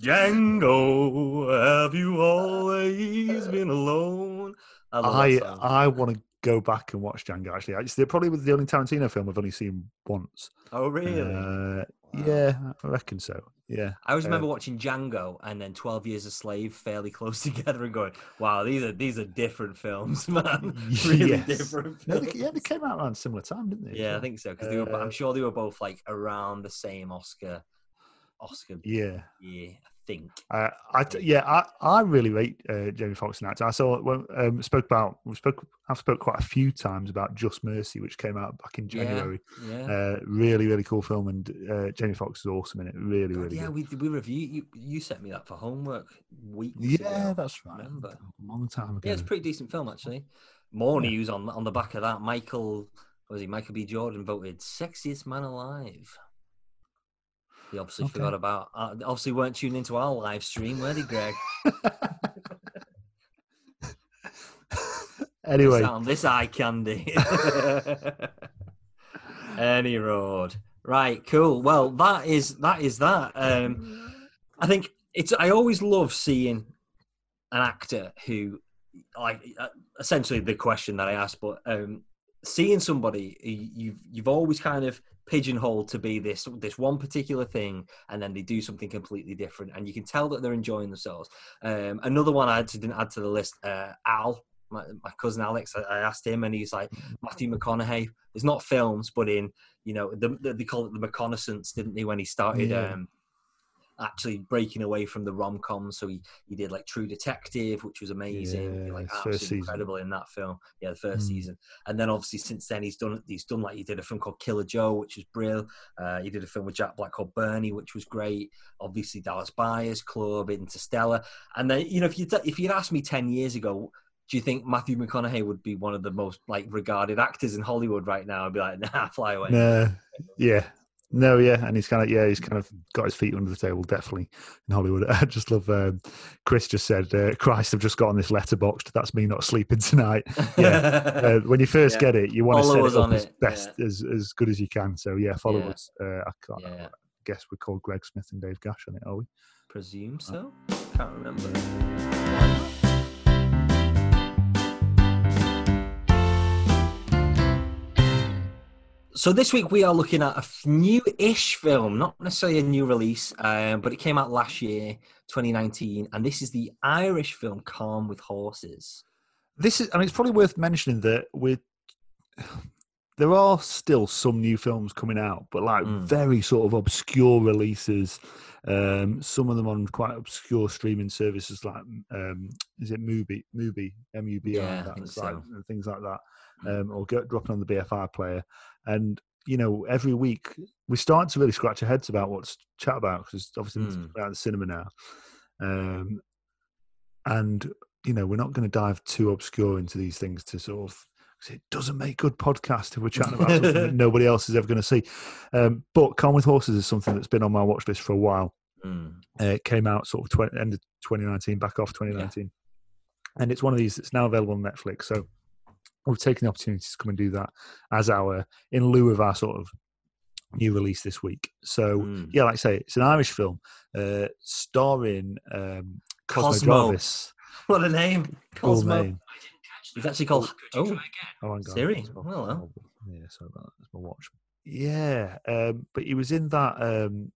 Django, have you always been alone? I I. I want to go back and watch Django. Actually, it's the- probably was the only Tarantino film I've only seen once. oh, really? Uh, Wow. Yeah, I reckon so. Yeah, I always uh, remember watching Django and then Twelve Years a Slave fairly close together and going, "Wow, these are these are different films, man. really Yes. different." No, they, yeah, they came out around a similar time, didn't they? Yeah, I think so because they were. Uh, I'm sure they were both like around the same Oscar, Oscar Yeah, Yeah, I think. uh, I t- yeah, I, I really rate uh, Jamie Foxx in acting. I saw when um, spoke about we spoke. I've spoke quite a few times about Just Mercy, which came out back in January. Yeah. Uh, really, really cool film, and uh, Jamie Foxx is awesome in it. Really, God, really. yeah, good. we we review you. You sent me that for homework weeks. yeah, ago. that's right. remember. A long time ago. Yeah, it's a pretty decent film actually. More Yeah. news on on the back of that. Michael what was he? Michael B. Jordan voted sexiest man alive. He obviously Okay. forgot about. Uh, obviously, weren't tuned into our live stream, were they, Greg? anyway, Sound this eye candy. Any road. Right, cool. Well, that is that is that. Um, I think it's. I always love seeing an actor who, like, uh, essentially the question that I asked, but um, seeing somebody you've you've always kind of pigeonholed to be this this one particular thing, and then they do something completely different, and you can tell that they're enjoying themselves. Um, another one I actually didn't add to the list. Uh, Al, my, my cousin Alex, I, I asked him, and he's like Matthew McConaughey. it's not films, but in you know the, the, they call it the reconnaissance, didn't they? When he started Yeah. um, actually breaking away from the rom com, so he he did like True Detective, which was amazing, Yeah, like absolutely incredible in that film. Yeah, the first Mm. season, and then obviously since then he's done he's done like he did a film called Killer Joe, which was brilliant. Uh, he did a film with Jack Black called Bernie, which was great. Obviously Dallas Buyers Club, Interstellar, and then you know if you if you'd asked me ten years ago do you think Matthew McConaughey would be one of the most like regarded actors in Hollywood right now? I'd be like, nah, fly away. No, yeah, no, yeah, and he's kind of yeah, he's kind of got his feet under the table, definitely in Hollywood. I just love. Um, Chris just said, uh, "Christ, I've just got on this Letterboxd. That's me not sleeping tonight." Yeah, uh, when you first Yeah. get it, you want to Follow set it up as it, best as as good as you can. So yeah, follow Yeah. us. Uh, I can't yeah, I guess we're called Greg Smith and Dave Gash on it, are we? presume so. Can't remember. So this week we are looking at a new-ish film, not necessarily a new release, um, but it came out last year, 2019, and this is the Irish film Calm with Horses. This is. I mean, it's probably worth mentioning that we there are still some new films coming out, but like Mm. very sort of obscure releases. Um, some of them on quite obscure streaming services, like um, is it Mubi, Mubi, M U B I, Yeah, I that's think like so. and things like that, um, or get, dropping on the BFI player. And you know, every week we start to really scratch our heads about what's chat about because obviously it's Mm. out of the cinema now. Um, and you know, we're not going to dive too obscure into these things to sort of. 'cause it doesn't make good podcast if we're chatting about something that nobody else is ever going to see. Um, but Calm with Horses is something that's been on my watch list for a while. Mm. Uh, it came out sort of 20, end of 2019, back off 2019. And it's one of these that's now available on Netflix. So we've taken the opportunity to come and do that as our, in lieu of our sort of new release this week. So, Mm. yeah, like I say, it's an Irish film uh, starring um, Cosmo, Cosmo. Jarvis. What a name! Full Cosmo. name. It's actually called. Oh, Oh, hang on. Siri. That's my- Well, well. Yeah, sorry about that. That's my watch. Yeah, um, but he was in that um,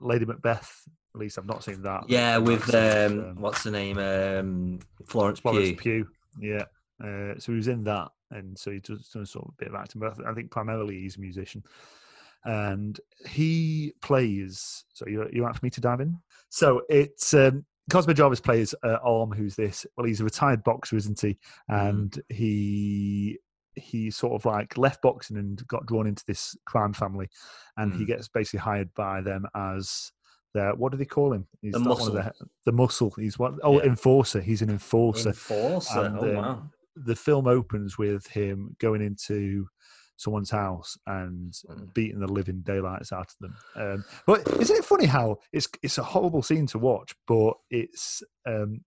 Lady Macbeth. At least I've not seen that. yeah, with um, what's the name? Um, Florence, Florence Pugh. Pugh. Yeah. Uh, so he was in that, and so he does sort of a bit of acting, but I th- I think primarily he's a musician. And he plays. So you you want for me to dive in? So it's um, Cosmo Jarvis plays uh, Arm, who's this? Well, he's a retired boxer, isn't he? Mm. And he he sort of like left boxing and got drawn into this crime family, and he Mm. gets basically hired by them as their what do they call him? He's The not one of muscle. the the muscle. He's what? Oh, Yeah. enforcer. He's an enforcer. Enforcer. And, oh um, wow. The film opens with him going into someone's house and Mm. beating the living daylights out of them. Um, but isn't it funny how it's it's a horrible scene to watch, but it's um,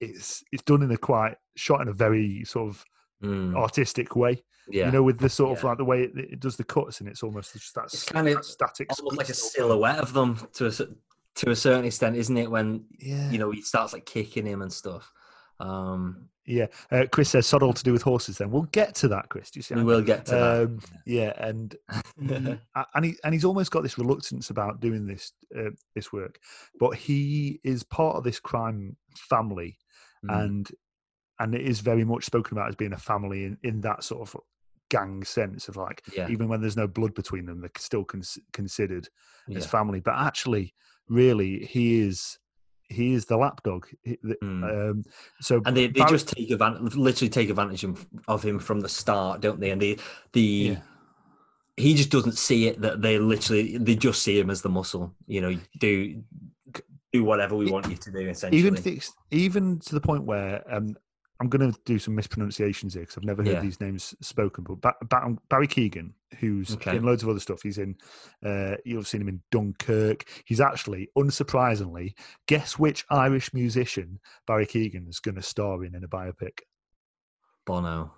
it's it's done in a quite shot in a very sort of Mm, artistic way. yeah. You know, with the sort of Yeah. like the way it, it does the cuts, and it's almost just that, It's kind of static, almost like a silhouette of them to a to a certain extent, isn't it? When Yeah, you know he starts like kicking him and stuff. Um, yeah. Uh, Chris says sod all to do with horses. Then we'll get to that, Chris. Do you see? We will get to um, yeah, and and he and he's almost got this reluctance about doing this uh, this work, but he is part of this crime family. Mm, and and it is very much spoken about as being a family in, in that sort of gang sense of like yeah, even when there's no blood between them, they're still cons- considered yeah. as family. But actually, really, he is he is the lapdog. Mm. Um, so and they, they Barry- just take advantage, literally take advantage of, him from the start, don't they? And the the Yeah. he just doesn't see it that they literally they just see him as the muscle. You know, do do whatever we want you to do. Essentially, even to the, even to the point where um, I'm going to do some mispronunciations here because I've never heard Yeah. these names spoken. But ba- Ba- Barry Keoghan, who's Okay. in loads of other stuff, he's in. Uh, you've seen him in Dunkirk. He's actually, unsurprisingly, guess which Irish musician Barry Keoghan is going to star in in a biopic? Bono.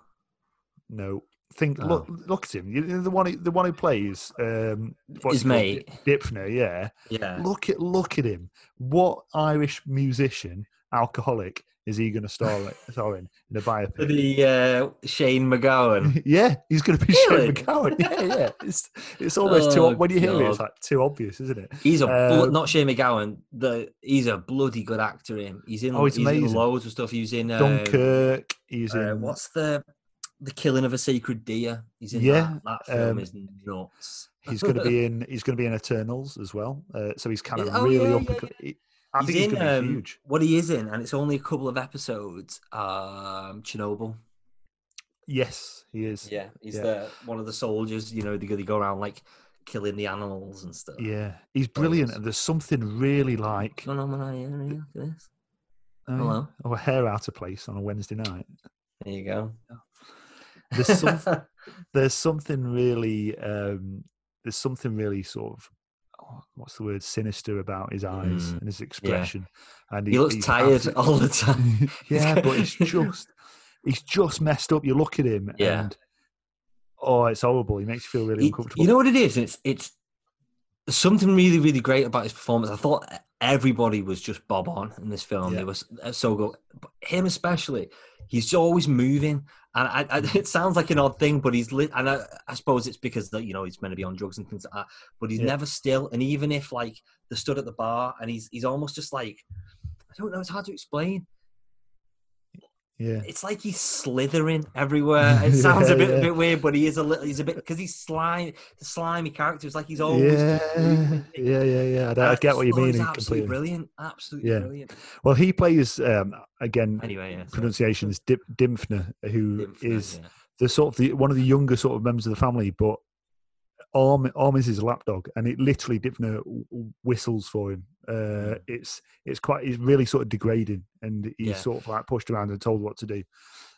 No. Think look Oh. look at him. The one who, the one who plays um, His mate. Dympna. Yeah. Yeah, Look at look at him. What Irish musician, alcoholic, is he going to star, star in in a biopic? the uh, Shane MacGowan. yeah, he's going to be Really? Shane MacGowan. Yeah, yeah. It's it's almost too Oh, ob- when you hear it, it's like too obvious, isn't it? He's a blo- Um, not Shane MacGowan. The he's a bloody good actor. Him. He's in. Oh, he's he's in loads of stuff. He's in. Um, Dunkirk. He's uh, in. what's the the killing of a sacred deer? He's in Yeah, that. That film um, is nuts. He's going to be in. He's going to be in Eternals as well. Uh, so he's kind of Oh, really yeah, up. yeah, co- he- I he's in going um, huge. what he is in, and it's only a couple of episodes. Um, Chernobyl. Yes, he is. Yeah, he's Yeah. the one of the soldiers. You know, they, they go around like killing the animals and stuff. Yeah, he's brilliant, and there's something really like look at this. No, Hello. Or hair out of place on a Wednesday night. There you go. There's some, there's something really um, there's something really sort of oh, what's the word sinister about his eyes Mm, and his expression and he looks tired all the time. yeah but he's just he's just messed up you look at him Yeah. and oh it's horrible he makes you feel really Y- uncomfortable You know what it is? It's it's something really really great about his performance. I thought everybody was just bob on in this film. Yeah. Was uh, so good. Him especially, he's always moving, and I, I, it sounds like an odd thing, but he's lit. And I, I suppose it's because that you know he's meant to be on drugs and things like that. But he's Yeah. never still. And even if like they stood at the bar, and he's he's almost just like I don't know. It's hard to explain. Yeah It's like he's slithering everywhere. It sounds a bit yeah. a bit weird, but he is a little. He's a bit because he's slimy, the slimy character. It's like he's always. yeah yeah yeah yeah I, I get what you mean absolutely completely brilliant. Absolutely Yeah. brilliant. well he plays um, again Anyway, yeah. pronunciation is Dimfner who Dimfner, is yeah. the sort of the one of the younger sort of members of the family, but Arm Arm is his lapdog, and it literally Dympna whistles for him. Uh, Mm. it's it's quite it's really sort of degrading, and he's Yeah. sort of like pushed around and told what to do.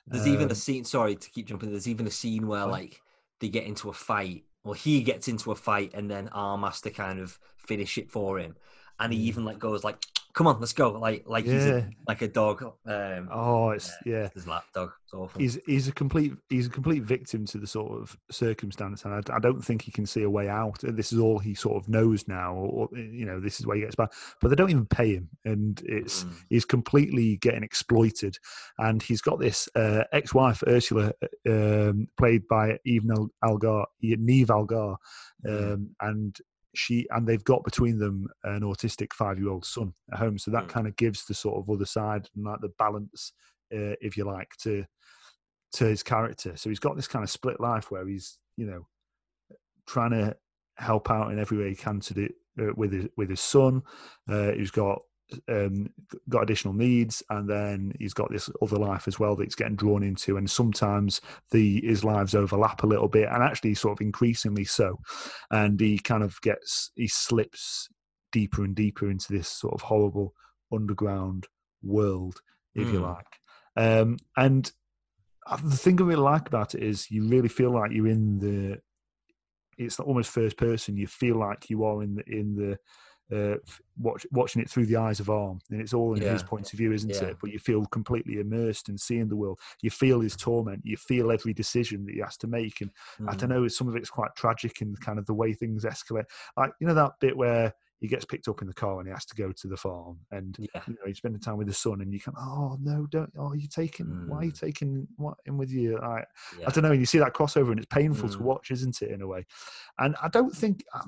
There's even a Um, scene. Sorry to keep jumping. There's even a scene where like they get into a fight, or he gets into a fight, and then Arm has to kind of finish it for him, and he Mm. even like goes like, "Come on, let's go!" Like like he's a, like a dog. Um, Oh, it's yeah. his lap dog. It's awful. He's he's a complete he's a complete victim to the sort of circumstance, and I, I don't think he can see a way out. This is all he sort of knows now, or you know, this is where he gets by. But they don't even pay him, and it's Mm. he's completely getting exploited. And he's got this uh, ex-wife Ursula, um, played by Eve Nel- Algar, Niamh Algar, Mm. um, and she and they've got between them an autistic five-year-old son at home. So that Mm. kind of gives the sort of other side and like the balance, uh, if you like, to to his character. So he's got this kind of split life where he's you know trying to help out in every way he can to do uh, with his with his son. Uh, he's got um, got additional needs, and then he's got this other life as well that he's getting drawn into, and sometimes the his lives overlap a little bit, and actually sort of increasingly so, and he kind of gets he slips deeper and deeper into this sort of horrible underground world, if you Mm. like, um, and uh, the thing I really like about it is you really feel like you're in the it's almost first person you feel like you are in the in the uh, watch, watching it through the eyes of arm and it's all in his point of view isn't Yeah. it but you feel completely immersed and seeing the world you feel his torment you feel every decision that he has to make and i Mm. don't know some of it's quite tragic and kind of the way things escalate like you know that bit where he gets picked up in the car and he has to go to the farm and Yeah. you know he's spending time with his son and you can oh no don't oh you taking why are you Mm. taking what in with you I, Yeah. I don't know. And you see that crossover, and it's painful to Mm. watch, isn't it? In a way, and I don't think um,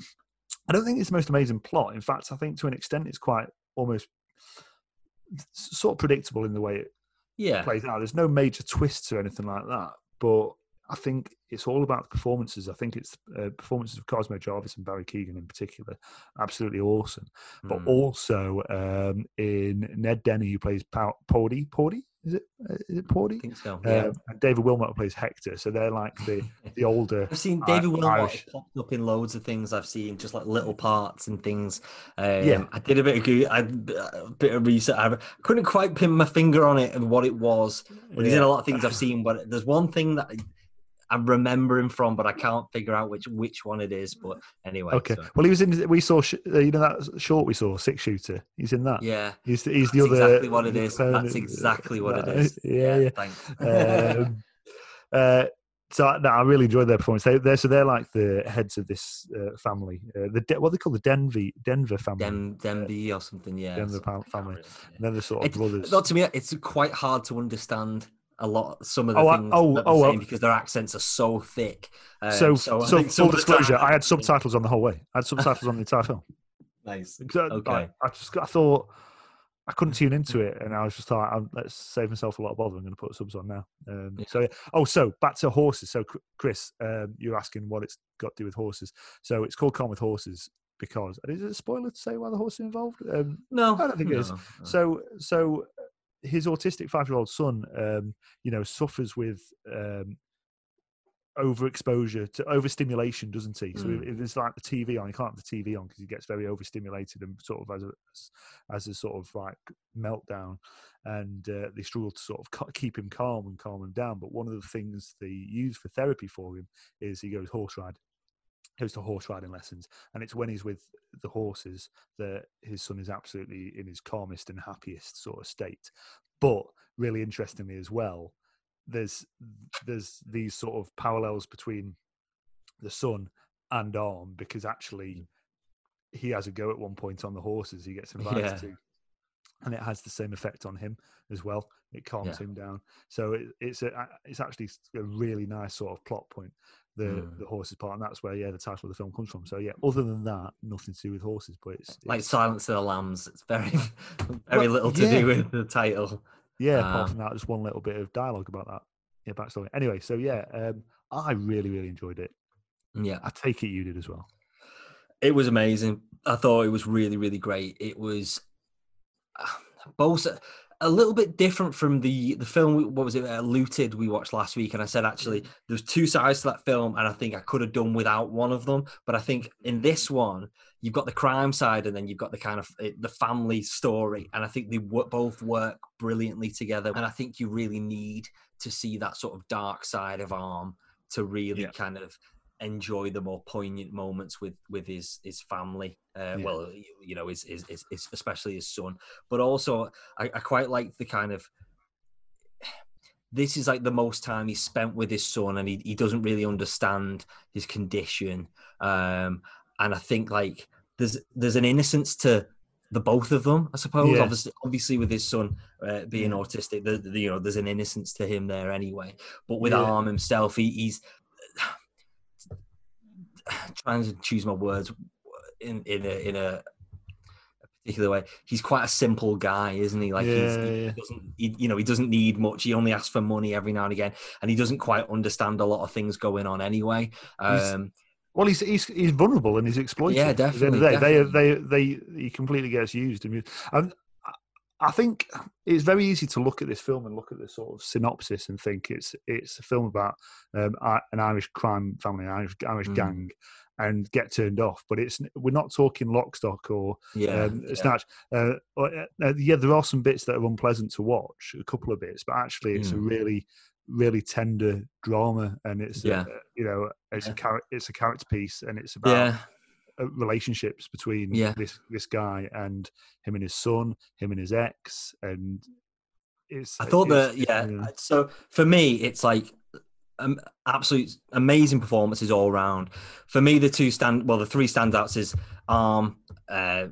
I don't think it's the most amazing plot. In fact, I think to an extent it's quite almost sort of predictable in the way it Yeah. plays out. There's no major twists or anything like that, but I think it's all about the performances. I think it's uh, performances of Cosmo Jarvis and Barry Keoghan in particular, absolutely awesome. But Mm. also um, in Ned Dennehy, who plays Pow- Pordy, Pordy, is it? Uh, it Pordy? I think so. Yeah. Um, and David Wilmot plays Hector. So they're like the the older. I've seen I- David Wilmot Irish. popped up in loads of things. I've seen just like little parts and things. Um, Yeah. I did a bit of goo- I, a bit of research. I couldn't quite pin my finger on it and what it was. But he's in a lot of things I've seen. But there's one thing that I'm remembering from, but I can't figure out which which one it is. But anyway, Okay. so, Well, he was in. We saw. sh- Uh, you know that short we saw, six shooter. He's in that. yeah, He's the, he's the other. exactly what it is. That's exactly what it That- is. Yeah, yeah. Thanks. um, uh, so I- no, I really enjoyed their performance. They, they're so they're like the heads of this uh, family. Uh, the De- what they call the Denver Denver family. Dem Demby or something. Yeah. Denver something, pa- I can't family. remember, yeah. And they're the sort of It's- brothers. Not to me, it's quite hard to understand a lot some of the Oh, I- things oh, that oh, saying uh, because their accents are so thick. Um, so, I so, full disclosure, I had subtitles on the whole way. I had subtitles on the entire film. Nice. I- Okay. I, I just I thought I couldn't tune into it, and I was just like, "I'll- let's save myself a lot of bother. I'm going to put subs on now. Um, Yeah. So yeah. Oh, so back to horses. So Chris, um, you're asking what it's got to do with horses. So it's called Calm with Horses because is it a spoiler to say why the horse is involved? Um, No, I don't think it is. no, no. so so his autistic five year old son, um, you know, suffers with um, overexposure to overstimulation, doesn't he? So Mm. if, there's like the TV on, he can't have the TV on because he gets very overstimulated and sort of as a as a sort of like meltdown, and uh, they struggle to sort of keep him calm and calm him down. But one of the things they use for therapy for him is he goes horse ride. Goes to horse riding lessons, and it's when he's with the horses that his son is absolutely in his calmest and happiest sort of state. But really interestingly as well, there's there's these sort of parallels between the son and Arm because actually mm. he has a go at one point on the horses he gets invited Yeah. to, and it has the same effect on him as well. It calms Yeah. him down. So it, it's a it's actually a really nice sort of plot point. The Mm. the horses part, and that's where yeah the title of the film comes from. So yeah, other than that, nothing to do with horses, but it's, Like Silence of the Lambs. It's very, very Well, little to yeah. do with the title. Yeah, apart Um, from that, just one little bit of dialogue about that. Yeah, backstory. Anyway, so yeah, um, I really, really enjoyed it. Yeah. I take it you did as well. It was amazing. I thought it was really, really great. It was both a- little bit different from the the film. What was it? Uh, Looted we watched last week, and I said actually there's two sides to that film, and I think I could have done without one of them. But I think in this one, you've got the crime side, and then you've got the kind of uh, the family story, and I think they both work brilliantly together. And I think you really need to see that sort of dark side of Arm to really Yeah. kind of enjoy the more poignant moments with with his his family uh, Yeah. well you know his, his, his, his especially his son but also I, I quite like the kind of this is like the most time he spent with his son and he, he doesn't really understand his condition um and i think like there's there's an innocence to the both of them i suppose Yeah. obviously obviously with his son uh, being Yeah. autistic the, the- you know there's an innocence to him there anyway but with Yeah. arm himself he, he's trying to choose my words in in a in a particular way. He's quite a simple guy, isn't he? Like he's, Yeah, he yeah. doesn't, he, you know, he doesn't need much. He only asks for money every now and again, and he doesn't quite understand a lot of things going on anyway. He's- Um, Well, he's he's, he's vulnerable and he's exploited. Yeah, At the end of the definitely, day, they they they he completely gets used. And I- think it's very easy to look at this film and look at the sort of synopsis and think it's it's a film about um, an Irish crime family, an Irish Irish Mm. gang, and get turned off. But it's we're not talking lock, stock, or yeah, um, yeah. snatch. Uh, uh, uh, yeah, there are some bits that are unpleasant to watch, a couple of bits, but actually, it's a Mm. really, really tender drama, and it's Yeah. a, you know, it's Yeah. a character, it's a character piece, and it's about yeah, relationships between Yeah. this this guy and him and his son, him and his ex, and it's. I thought it's- that yeah. yeah. So for me, it's like um, absolute amazing performances all round. For me, the two stand well, the three standouts is Arm, uh,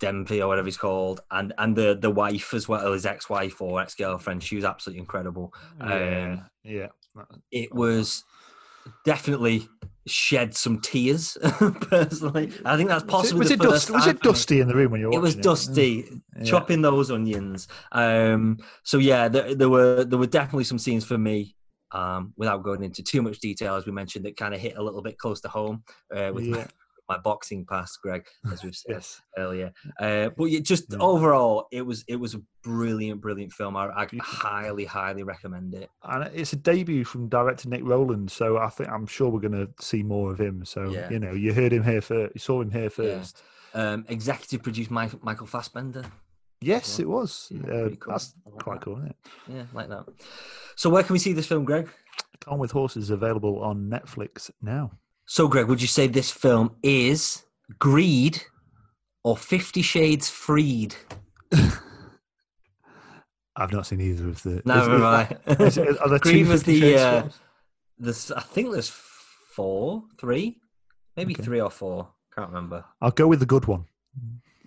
Dempsey or whatever he's called, and and the the wife as well, his ex wife or ex girlfriend. She was absolutely incredible. yeah, um, yeah. It was definitely shed some tears personally. I think that's Was it, was it, dust, was it dusty in the room when you were It was watching dusty, Yeah. chopping those onions. Um, so yeah, there, there were there were definitely some scenes for me. Um, without going into too much detail, as we mentioned, that kind of hit a little bit close to home uh, with Yeah. My boxing past, Greg, as we've said Yes. earlier. Uh, but yeah, just Yeah. overall, it was it was a brilliant, brilliant film. I, I highly, highly recommend it. and it's a debut from director Nick Rowland, so I think I'm sure we're going to see more of him. So Yeah. you know, you heard him here first, you saw him here Yeah. first. Um, executive produced Michael, Michael Fassbender. Yes, it was. Yeah, uh, cool. That's like quite that. cool, isn't it? Yeah, like that. So where can we see this film, Greg? Gone with Horses is available on Netflix now. So, Greg, would you say this film is Greed or Fifty Shades Freed? I've not seen either of the. No, is- right. is- is- are there Greed was the. Uh, there's, I think there's four, three, maybe Okay. three or four. Can't remember. I'll go with the good one.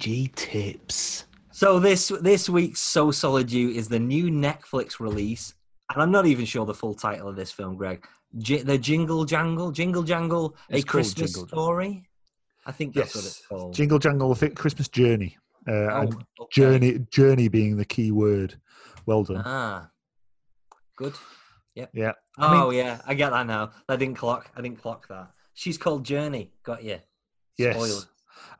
PG tips. So this this week's So Solid You is the new Netflix release, and I'm not even sure the full title of this film, Greg. J- the Jingle Jangle, Jingle Jangle, a It's called Christmas Jingle Jangle. story. I think that's what Yes. it's called. Jingle Jangle, the Christmas Journey. Uh, Oh, and okay. journey, journey being the key word. Well done. Ah, Good. Yep. Yeah. I mean- Oh yeah, I get that now. I didn't clock. I didn't clock that. She's called Journey. Got you. Yes.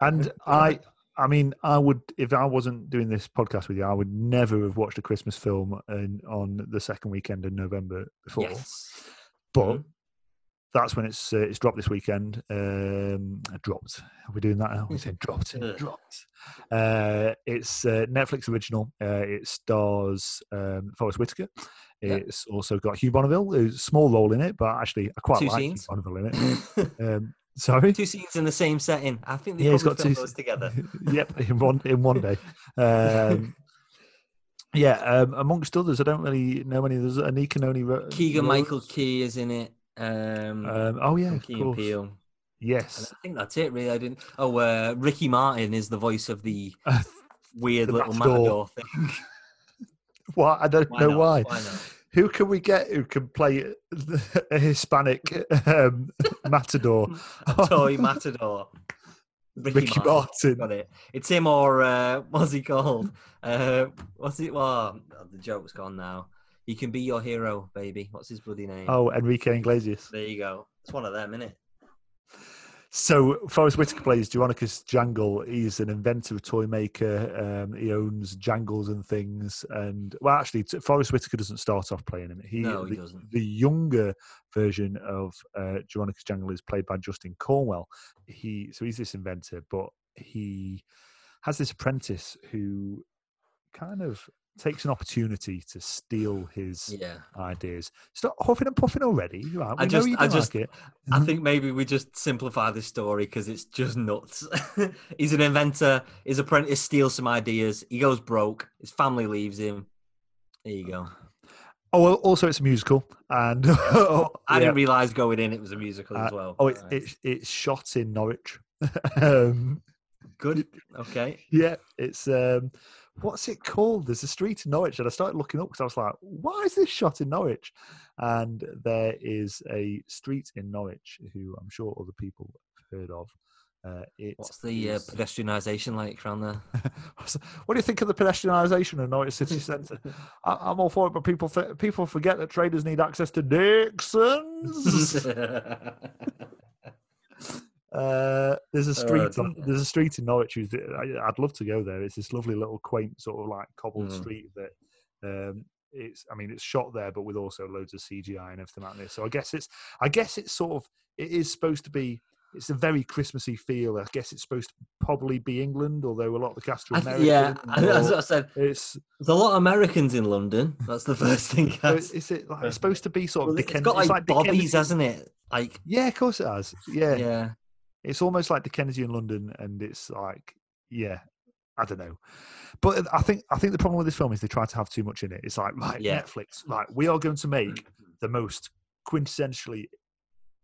And I, I mean, I would if I wasn't doing this podcast with you, I would never have watched a Christmas film in, on the second weekend in November before. Yes. But Mhm. that's when it's uh, it's dropped this weekend. Um, dropped. Are we doing that now? We said dropped. Dropped. Uh, it's a Netflix original. Uh, it stars um, Forest Whitaker. Yeah. It's also got Hugh Bonneville, who's a small role in it, but actually I quite Two like scenes. Hugh Bonneville in it. Um, sorry. two scenes in the same setting. I think they Yeah, he's got two- those together. yep, in one in one day. Um, yeah, um, amongst others, I don't really know any. There's Anika Noni. Keegan Michael Key is in it. Um, Um, oh yeah, of Key and course. Peele. And Yes. I think that's it. Really, I didn't. Oh, uh, Ricky Martin is the voice of the weird The little matador. matador thing. why? I don't know not? why. Why not? Who can we get who can play a Hispanic um, matador? A toy matador. Ricky, Ricky Martin. Martin. Got it. It's him or uh, what's he called? Uh, what's it? Well, the joke's gone now. He can be your hero, baby. What's his bloody name? Oh, Enrique Iglesias. There you go. It's one of them, isn't it? So Forest Whitaker plays Jeronicus Jangle. He's an inventor, a toy maker. Um, he owns jangles and things. And well, actually, t- Forest Whitaker doesn't start off playing him. He, No, he the, doesn't. The younger version of uh, Jeronicus Jangle is played by Justin Cornwell. He so he's this inventor, but he has this apprentice who kind of takes an opportunity to steal his Yeah. ideas. Stop huffing and puffing already. Right, I just- you I just- like it. I think maybe we just simplify this story because it's just nuts. He's an inventor. His apprentice steals some ideas. He goes broke. His family leaves him. There you go. Oh, well, also it's a musical, and I yeah. didn't realize going in it was a musical as Uh, well. Oh, it's Alright. it's it's shot in Norwich. um, good. Okay. yeah, it's um, what's it called? There's a street in Norwich, and I started looking up because I was like, why is this shot in Norwich? And there is a street in Norwich who I'm sure other people have heard of. Uh, it What's the uh, pedestrianisation like around there? what do you think of the pedestrianisation of Norwich city centre? I, I'm all for it, but people f- people forget that traders need access to Dixons. Uh, there's a street. Oh, on, there's a street in Norwich. who's- I, I'd love to go there. It's this lovely little quaint sort of like cobbled Mm. street that. Um, it's. I mean, it's shot there, but with also loads of CGI and everything like this. So I guess it's. I guess it's sort of. It is supposed to be. It's a very Christmassy feel. I guess it's supposed to probably be England, although a lot of the cast are American. yeah, as I said, it's. there's a lot of Americans in London. That's the first thing. so. Is it like, it's supposed to be sort of Well, it's Dickens? got like, bobbies, Dickensian- hasn't it? Like, Yeah, of course it has. Yeah, yeah. It's almost like the Kennedy in London, and it's like, yeah, I don't know. But I think I think the problem with this film is they try to have too much in it. It's like, right, Yeah. Netflix, like we are going to make the most quintessentially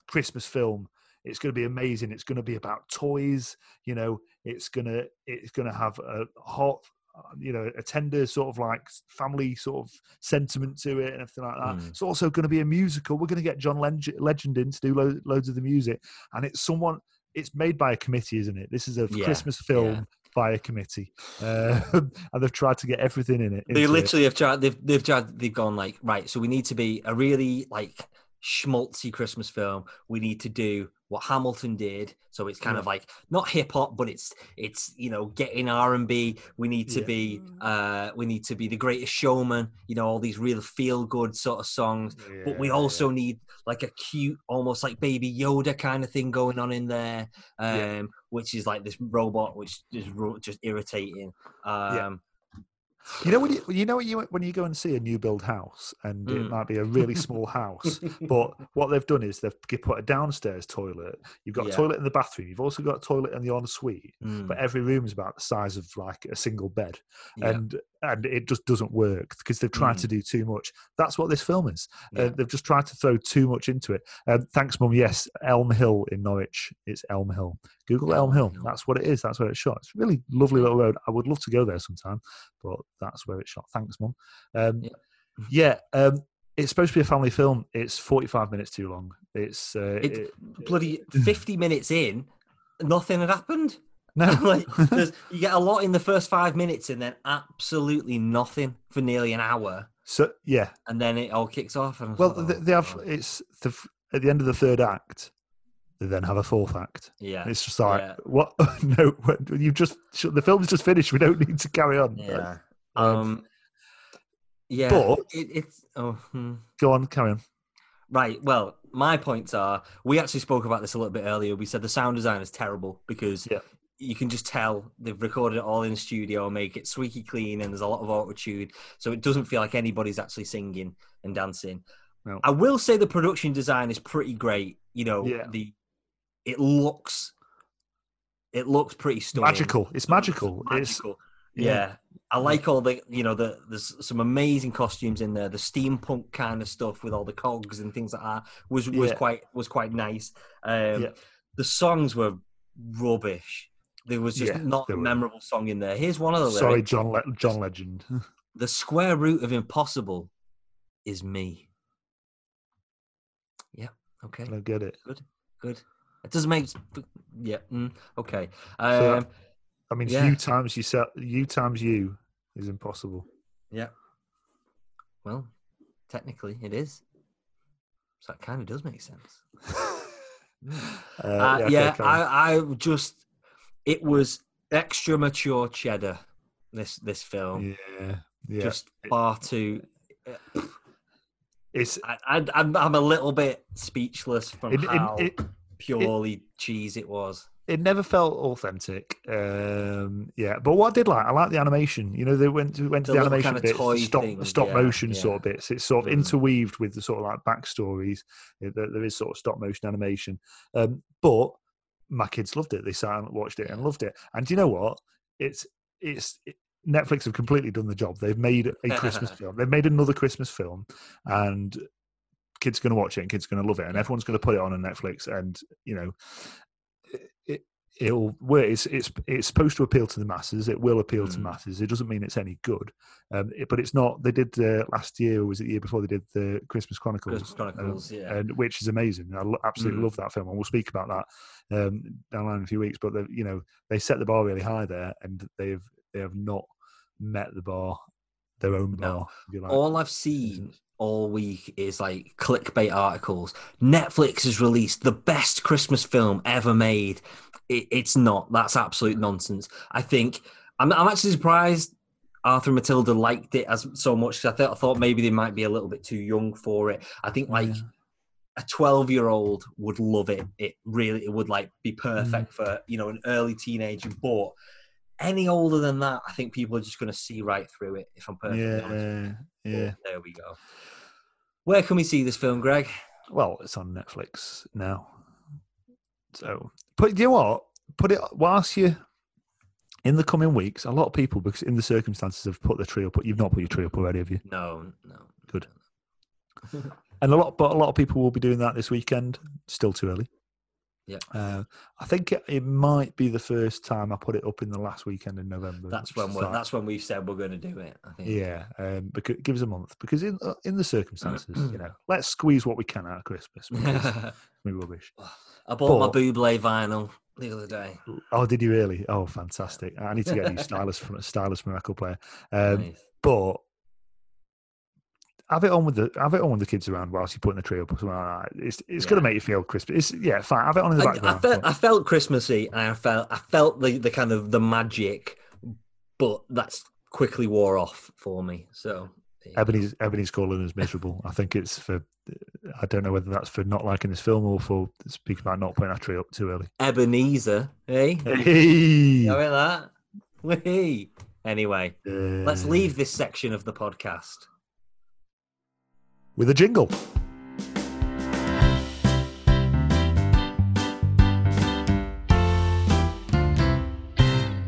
Christmas film. It's going to be amazing. It's going to be about toys. You know, it's gonna it's going to have a hot, uh, you know, a tender sort of like family sort of sentiment to it and everything like that. Mm. It's also going to be a musical. We're going to get John Legend in to do lo- loads of the music, and it's someone. It's made by a committee, isn't it? This is a Yeah, Christmas film yeah. by a committee, uh, and they've tried to get everything in it. They into it. literally have tried. They've they've tried. They've gone like right. So we need to be a really like schmaltzy Christmas film. We need to do what Hamilton did. So it's kind Yeah. of like not hip hop, but it's it's you know getting R and B. We need to Yeah. be uh we need to be the Greatest Showman. You know all these real feel good sort of songs. But we Yeah, also need like a cute, almost like Baby Yoda kind of thing going on in there, um, Yeah. which is like this robot, which is ro- just irritating. Um, Yeah. You know when you you know when you when you go and see a new build house and it Mm. might be a really small house, but what they've done is they've put a downstairs toilet. You've got Yeah. a toilet in the bathroom. You've also got a toilet in the ensuite. Mm, But every room is about the size of like a single bed, yeah, and and it just doesn't work because they've tried to do too much. That's what this film is. yeah. Uh, they've just tried to throw too much into it. Um, thanks, Mum. Yes, Elm Hill in Norwich. It's Elm Hill. Google Elm Hill. That's what it is. That's where it's shot. It's a really lovely little road. I would love to go there sometime, but that's where it's shot. Thanks, Mum. Um, Yeah. yeah. Um, it's supposed to be a family film. It's 45 minutes too long. It's uh, It- it- bloody 50 minutes in, nothing had happened. No. like, there's, you get a lot in the first five minutes and then absolutely nothing for nearly an hour. So yeah, and then it all kicks off. And well, like, they, oh, they have. God. It's the at the end of the third act. They then have a fourth act. yeah, And it's just like Yeah. what? no, you've just the film's just finished. We don't need to carry on. yeah, Um, um, yeah. but- it, it's oh. Hmm. Go on, carry on. Right. Well, my points are we actually spoke about this a little bit earlier. We said the sound design is terrible because Yeah. You can just tell they've recorded it all in studio, make it squeaky clean, and there's a lot of auto tune, so it doesn't feel like anybody's actually singing and dancing. No. I will say the production design is pretty great. You know, Yeah. the it looks it looks pretty stunning. Magical. It's magical. It's Magical. yeah. Yeah. I like all the, you know, the there's some amazing costumes in there. The steampunk kind of stuff with all the cogs and things like that was was Yeah. quite was quite nice. Um. The songs were rubbish. There was just Yeah, not a memorable song in there. Here's one of the sorry. John. Le- John Legend. The square root of impossible is me. Yeah. Okay. I get it. Good. Good. It doesn't make. Yeah. mm, okay. So Um, I mean, Yeah. you times you set you times you is impossible. Yeah. Well, technically, it is. So that kind of does make sense. Mm. Uh, Uh, okay, yeah, carry on. I, I just it was extra mature cheddar. This this film yeah, yeah. just far too. it's I, I, I'm I'm a little bit speechless from it, it, how it, purely cheese it was. it never felt authentic. Um, yeah, but what I did like, I like the animation. You know, they went to, went to The the, animation kinda bits, toy the stop, thing, stop yeah, motion yeah. sort of bits. It's sort of Mm. interweaved with the sort of like backstories. There, there is sort of stop motion animation, um, but my kids loved it. They sat and watched it and loved it. And do you know what? It's it's it, Netflix have completely done the job. They've made a Christmas film. They've made another Christmas film, and kids are going to watch it and kids are going to love it, and everyone's going to put it on on Netflix. And you know, it it'll. It's it's it's supposed to appeal to the masses. It will appeal to Mm. masses. It doesn't mean it's any good, um, it- but it's not. They did uh, last year, or was it the year before? They did the Christmas Chronicles, Christmas Chronicles, yeah. and which is amazing. I absolutely Mm. love that film, and we'll speak about that um, down the line in a few weeks. But they, you know, they set the bar really high there, and they've they have not met the bar, their own bar. you like. All I've seen all week is like clickbait articles. Netflix has released the best Christmas film ever made. It, it's not. That's absolute nonsense. I think I'm, I'm actually surprised Arthur and Matilda liked it as so much. 'cause I thought I thought maybe they might be a little bit too young for it. I think like Yeah. a 12 year old would love it. It really it would like be Mm. perfect for you know an early teenager, but. Any older than that, I think people are just going to see right through it. If I'm perfectly honest. yeah, yeah. But There we go. Where can we see this film, Greg? Well, it's on Netflix now. So, but you know what? Put it whilst you in the coming weeks. A lot of people, because in the circumstances, have put the tree up. But you've not put your tree up already, have you? No, no. Good. And a lot, but a lot of people will be doing that this weekend. Still too early. Yeah. Uh, I think it, it might be the first time I put it up in the last weekend in November. That's when like- that's when we've said we're going to do it. I think. Yeah, um, because give us a month. Because in uh, in the circumstances, you know, let's squeeze what we can out of Christmas. Because be rubbish. I bought my But- Buble vinyl the other day. Oh, did you really? Oh, fantastic! I need to get a new stylus from a stylus from a Record Player. Um, Nice. But have it on with the have it on with the kids around whilst you're putting the tree up or something like that. It's it's going to make you feel Christmas. It's yeah, fine. Have it on in the I, I background. felt I felt Christmassy, and I felt I felt the, the kind of the magic, but that's quickly wore off for me. So there you go. Ebony's Ebony's calling us miserable. I think it's for I don't know whether that's for not liking this film or for speaking about not putting our tree up too early. Ebenezer, hey, Hey, you know that? Whee. Anyway, let's Uh, leave this section of the podcast. with a jingle.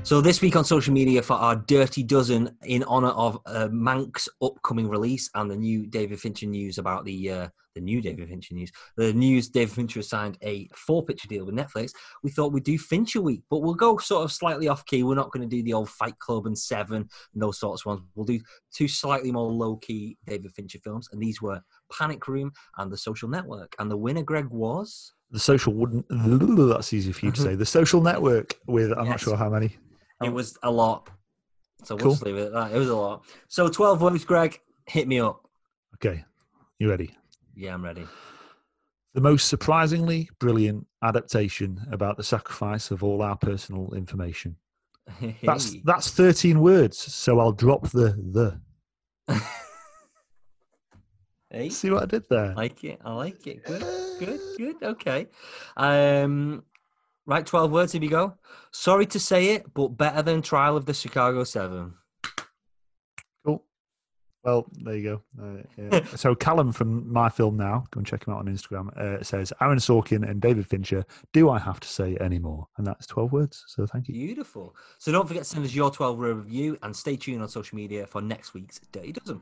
So this week on social media for our Dirty Dozen in honor of uh, Mank's upcoming release and the new David Fincher news about the uh, the new David Fincher news. The news David Fincher has signed a four picture deal with Netflix. We thought we'd do Fincher week, but we'll go sort of slightly off key. We're not going to do the old Fight Club and Seven and those sorts of ones. We'll do two slightly more low key David Fincher films, and these were Panic Room and The Social Network. And the winner, Greg, was The social wouldn't. That's easy for you to say. The social network with I'm not sure how many. It was a lot. So we'll Cool. just leave it at that. It was a lot. So 12 votes, Greg. Hit me up. Okay, you ready? Yeah, I'm ready. The most surprisingly brilliant adaptation about the sacrifice of all our personal information. That's that's 13 words, so I'll drop the the. Hey, See what I did there? like it. I like it. Good, good, good. Okay. Um, right, 12 words. Here we go. Sorry to say it, but better than Trial of the Chicago Seven. Cool. Well, there you go. Uh, yeah. so Callum from My Film Now, go and check him out on Instagram, uh, says Aaron Sorkin and David Fincher. Do I have to say any more? And that's 12 words. So thank you. Beautiful. So don't forget to send us your 12 word review and stay tuned on social media for next week's Dirty Dozen.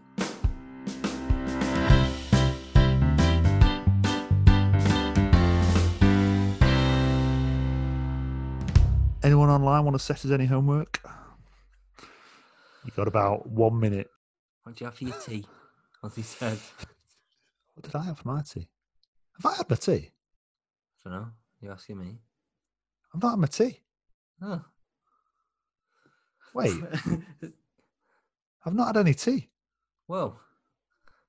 Anyone online want to set us any homework? You got about one minute. What do you have for your tea? As he said. What did I have for my tea? Have I had my tea? I don't know. You're asking me. I've not had my tea. Oh. Wait, I've not had any tea. Whoa.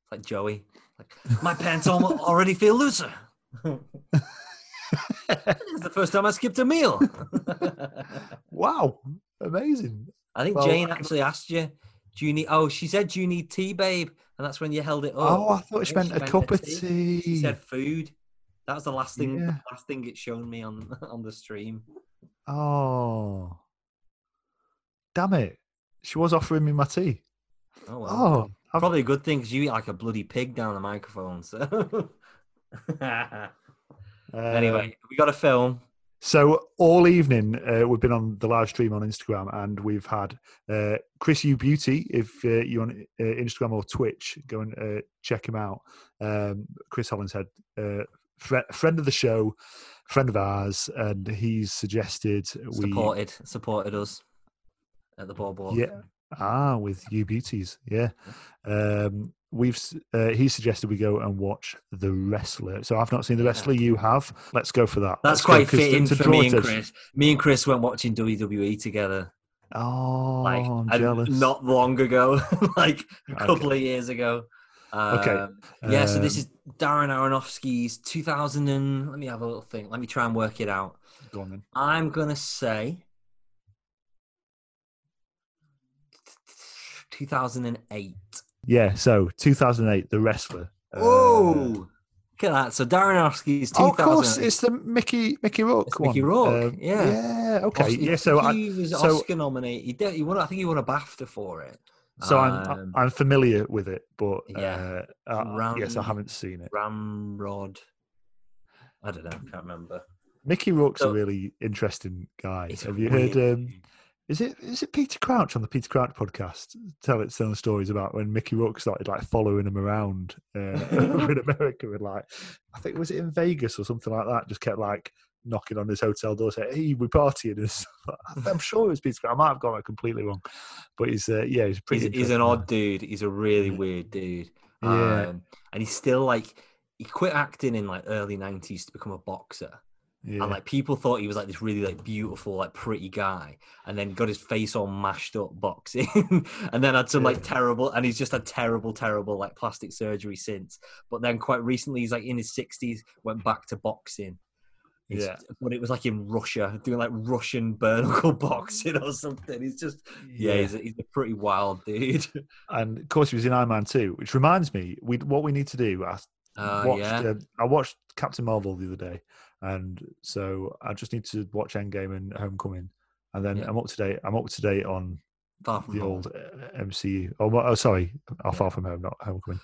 It's like Joey. Like, my pants already feel looser. it's the first time I skipped a meal. Wow, amazing. I think Well, Jane actually asked you, do you need, oh, she said, do you need tea, babe? And that's when you held it up. Oh, I thought she meant a cup of tea. tea. She said food. That was the last thing, Yeah. the last thing it's shown me on on the stream. Oh, damn it! She was offering me my tea. Oh, well. Oh, I've- Probably a good thing because you eat like a bloody pig down the microphone. So, anyway, Um, we got a film. so all evening uh, we've been on the live stream on Instagram, and we've had uh, Chris U Beauty. If uh, you're on uh, Instagram or Twitch, go and uh, check him out. Um, Chris Hollinshead, uh, fri friend of the show, friend of ours, and he's suggested we supported supported us at the ball ball Yeah. Ah, with you beauties, yeah. Um, we've uh, he suggested we go and watch the wrestler. So I've not seen the wrestler. You have. Let's go for that. That's Let's quite 'cause to- fitting to for me and Chris. Me and Chris went watching WWE together, Oh, like I'm and jealous. not long ago, like a Okay. couple of years ago. Okay. Um, yeah, so this Um, is Darren Aronofsky's 2000 and let me have a little think. Let me try and work it out. Go on then. I'm gonna say 2008. Yeah. So 2008, the wrestler. Uh, Whoa! Look at that. So Darren Aronofsky's 2000. Oh, of course, it's the Mickey Mickey Rourke It's one. Mickey Rourke, Um, yeah. Yeah. Okay. Oscar- yeah. So I, he was so- Oscar nominated. He, did, he won. I think he won a BAFTA for it. so I'm Um, I'm familiar with it, but Yeah. uh, uh, yes, I haven't seen it. Ramrod. I don't know. Can't remember. Mickey Rourke's So- a really interesting guy. Have you heard? weird Um, dude. Is it is it Peter Crouch on the Peter Crouch podcast? Tell it telling stories about when Mickey Rourke started like following him around uh, over in America and like I think was it in Vegas or something like that. Just kept like knocking on his hotel door, saying, "Hey, we're partying." And stuff. I'm sure it was Peter Crouch. I might have got completely wrong, but he's uh, yeah, he's pretty. He's, he's an odd dude. He's a really weird dude. Yeah. Um, and he's still like he quit acting in like early nineties to become a boxer. Yeah. And like people thought he was like this really like beautiful, like pretty guy, and then got his face all mashed up boxing, and then had some like terrible, and he's just had terrible, terrible like plastic surgery since. But then quite recently, he's like in his sixties, went back to boxing. It's- Yeah. but it was like in Russia, doing like Russian bare boxing or something. He's just yeah, He's, a, he's a pretty wild dude. and of course he was in Iron Man 2, which reminds me, we what we need to do. I Uh, watched, yeah, uh, I watched Captain Marvel the other day, and so I just need to watch Endgame and Homecoming, and then Yeah. I'm up to date. I'm up to date on far from the home. old uh, MCU. Oh, oh sorry, oh, Far From Home, not Homecoming.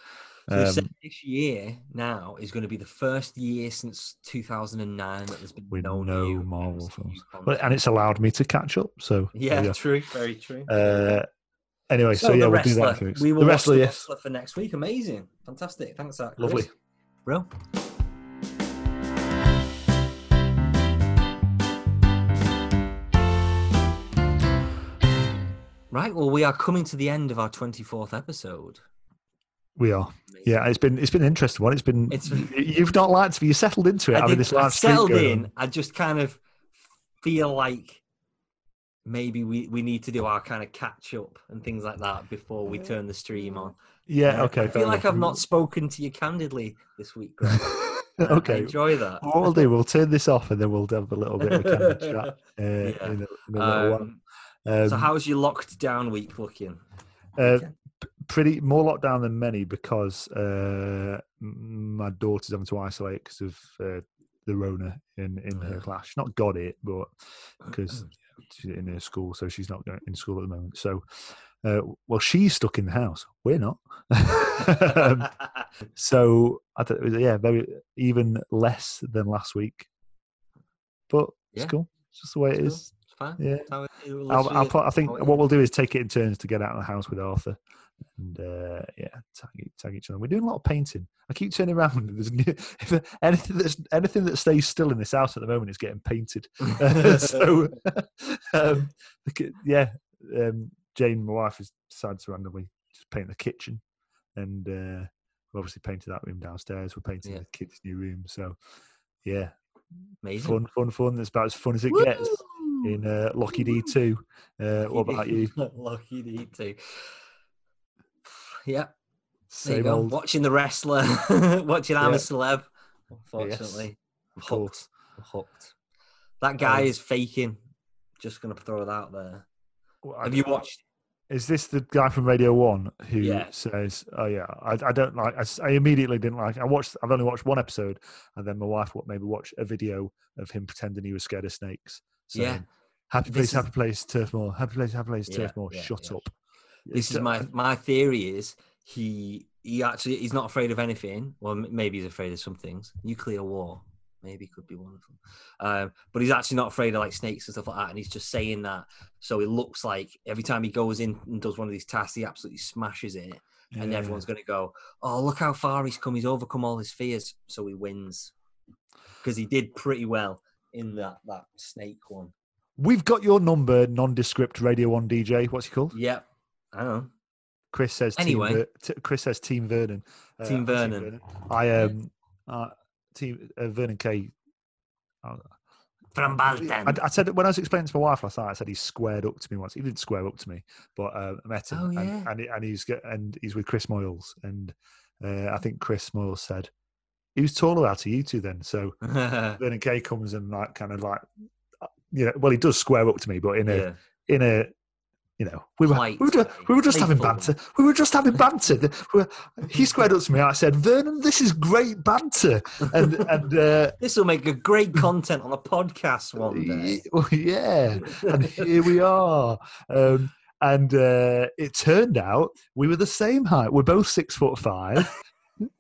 So Um, said this year now is going to be the first year since 2009 that there's been with no, no Marvel films, but and it's allowed me to catch up. So yeah, true, very true. Uh, anyway, so, so, yeah, the we'll do that. We will the watch wrestler, the yes, wrestler for next week. Amazing, fantastic. Thanks, Chris. lovely. bro. Right, well, we are coming to the end of our 24th episode. We are. Yeah, it's been it's been an interesting one. It's been It's- you've not liked me. You settled into it. I, did, this I settled in. on. I just kind of feel like maybe we, we need to do our kind of catch up and things like that before we turn the stream on. Yeah, Uh, okay. I feel like enough. I've not spoken to you candidly this week, Greg. Uh, I okay. enjoy that. What we'll do, we'll turn this off and then we'll have a little bit of a candid chat uh, Yeah. in, a, in a little Um, while. Um, so, how's your locked down week looking? uh, pretty more lockdown than many because uh, my daughter's having to isolate because of uh, the Rona in, in her Yeah. class. She's not got it, but because she's in her school, so she's not in school at the moment. So, uh, well, she's stuck in the house. We're not. um, so, I th- yeah, very even less than last week, but Yeah. it's cool. It's just the way it Cool. is. Fine. Yeah. That's how it- it I'll, I'll put, I think what we'll do is take it in turns to get out of the house with Arthur, and uh, yeah, tag, tag each other. We're doing a lot of painting. I keep turning around. There's new, if anything that's anything that stays still in this house at the moment is getting painted. so, um, yeah, um, Jane, my wife, has decided to randomly just paint the kitchen, and uh, we obviously painted that room downstairs. We're painting Yeah. the kids' new room. So, yeah, Amazing. fun, fun, fun. That's about as fun as it Woo! gets in uh, Locky D two. Uh, what about you? Lucky D too. Yeah, there you Same go. old, Watching the wrestler, watching I'm Yeah. a celeb. Unfortunately, of hooked. Hooked. That guy Um, is faking. Just gonna throw that out there. Well, Have you watched? Is this the guy from Radio One who Yeah. says, "Oh yeah, I, I don't like." I immediately didn't like. I watched. I've only watched one episode, and then my wife wa- maybe watch a video of him pretending he was scared of snakes. Yeah. saying, Happy This place, is- happy place, Turf Moor. Happy place, happy place, Yeah, Turf Moor. yeah, Shut yeah. up. This is my my theory is he he actually he's not afraid of anything. Well, maybe he's afraid of some things. Nuclear war maybe could be one of them. Um, but he's actually not afraid of like snakes and stuff like that. And he's just saying that so it looks like every time he goes in and does one of these tasks, he absolutely smashes it, and Yeah. everyone's going to go, "Oh, look how far he's come! He's overcome all his fears." So he wins because he did pretty well in that that snake one. We've got your number, nondescript Radio One DJ. What's he called? Yep, I don't know. Chris says. Anyway. Team Ver- T- Chris says Team Vernon. Team I'm Vernon. I Yeah. um, uh, Team uh, Vernon Kay. uh, From I, I said when I was explaining to my wife last night, I said he squared up to me once. He didn't square up to me, but uh, I met him, Oh, and, yeah. and, he, and he's get, and he's with Chris Moyles, and uh, I think Chris Moyles said he was taller out of you two then. So Vernon Kay comes and like kind of like, uh, you know, well he does square up to me, but in a yeah. in a you know, we were, Polite we were, just, we were just having banter. We were just having banter. We were- he squared up to me. I said, Vernon, this is great banter. And, and uh, This will make a great content on a podcast one day. yeah. And here we are. Um, and uh, it turned out we were the same height. We're both six foot five.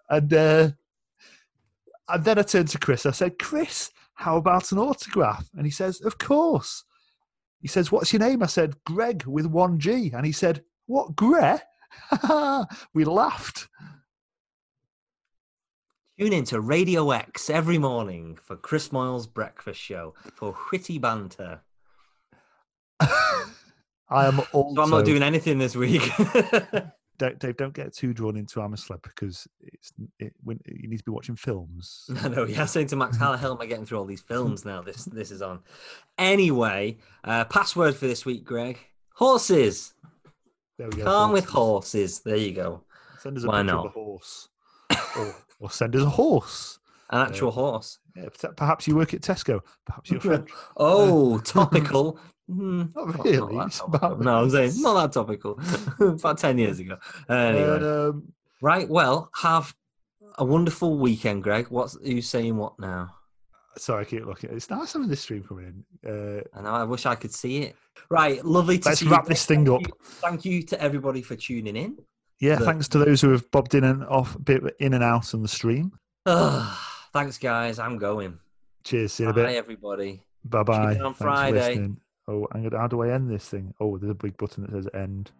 and, uh, and then I turned to Chris. I said, Chris, how about an autograph? And he says, Of course. He says, What's your name? I said, Greg with one G. And he said, What, Greg? we laughed. Tune in to Radio X every morning for Chris Moyle's breakfast show for witty banter. I am also. So I'm not doing anything this week. Dave, Dave, don't get too drawn into I'm a Celeb because it's it, when you need to be watching films. I know. Yeah, saying to Max, how the hell am I getting through all these films now? This this is on. Anyway, uh, password for this week, Greg. Horses. There we go. Calm with horses. horses. There you go. Send us a Why picture not? of a horse, or, or send us a horse. An actual horse. Yeah, perhaps- perhaps you work at Tesco. Perhaps you're French. Oh, topical. Hmm, Not really, that it's topical. about- No, I'm saying not that topical. About ten years ago. Anyway, Um, right. Well, have a wonderful weekend, Greg. What's you saying what now? sorry, I keep looking. It's nice having this stream coming in. Uh, I know. I wish I could see it. Right. Lovely to let's see. wrap you. this thing up. Thank you, thank you to everybody for tuning in. Yeah, Look. thanks to those who have bobbed in and off, a bit in and out on the stream. Ugh, thanks, guys. I'm going. Cheers. See you in a Bye, bit. everybody. Bye bye. on Thanks for Friday. Oh, I'm gonna, how do I end this thing? Oh, there's a big button that says end.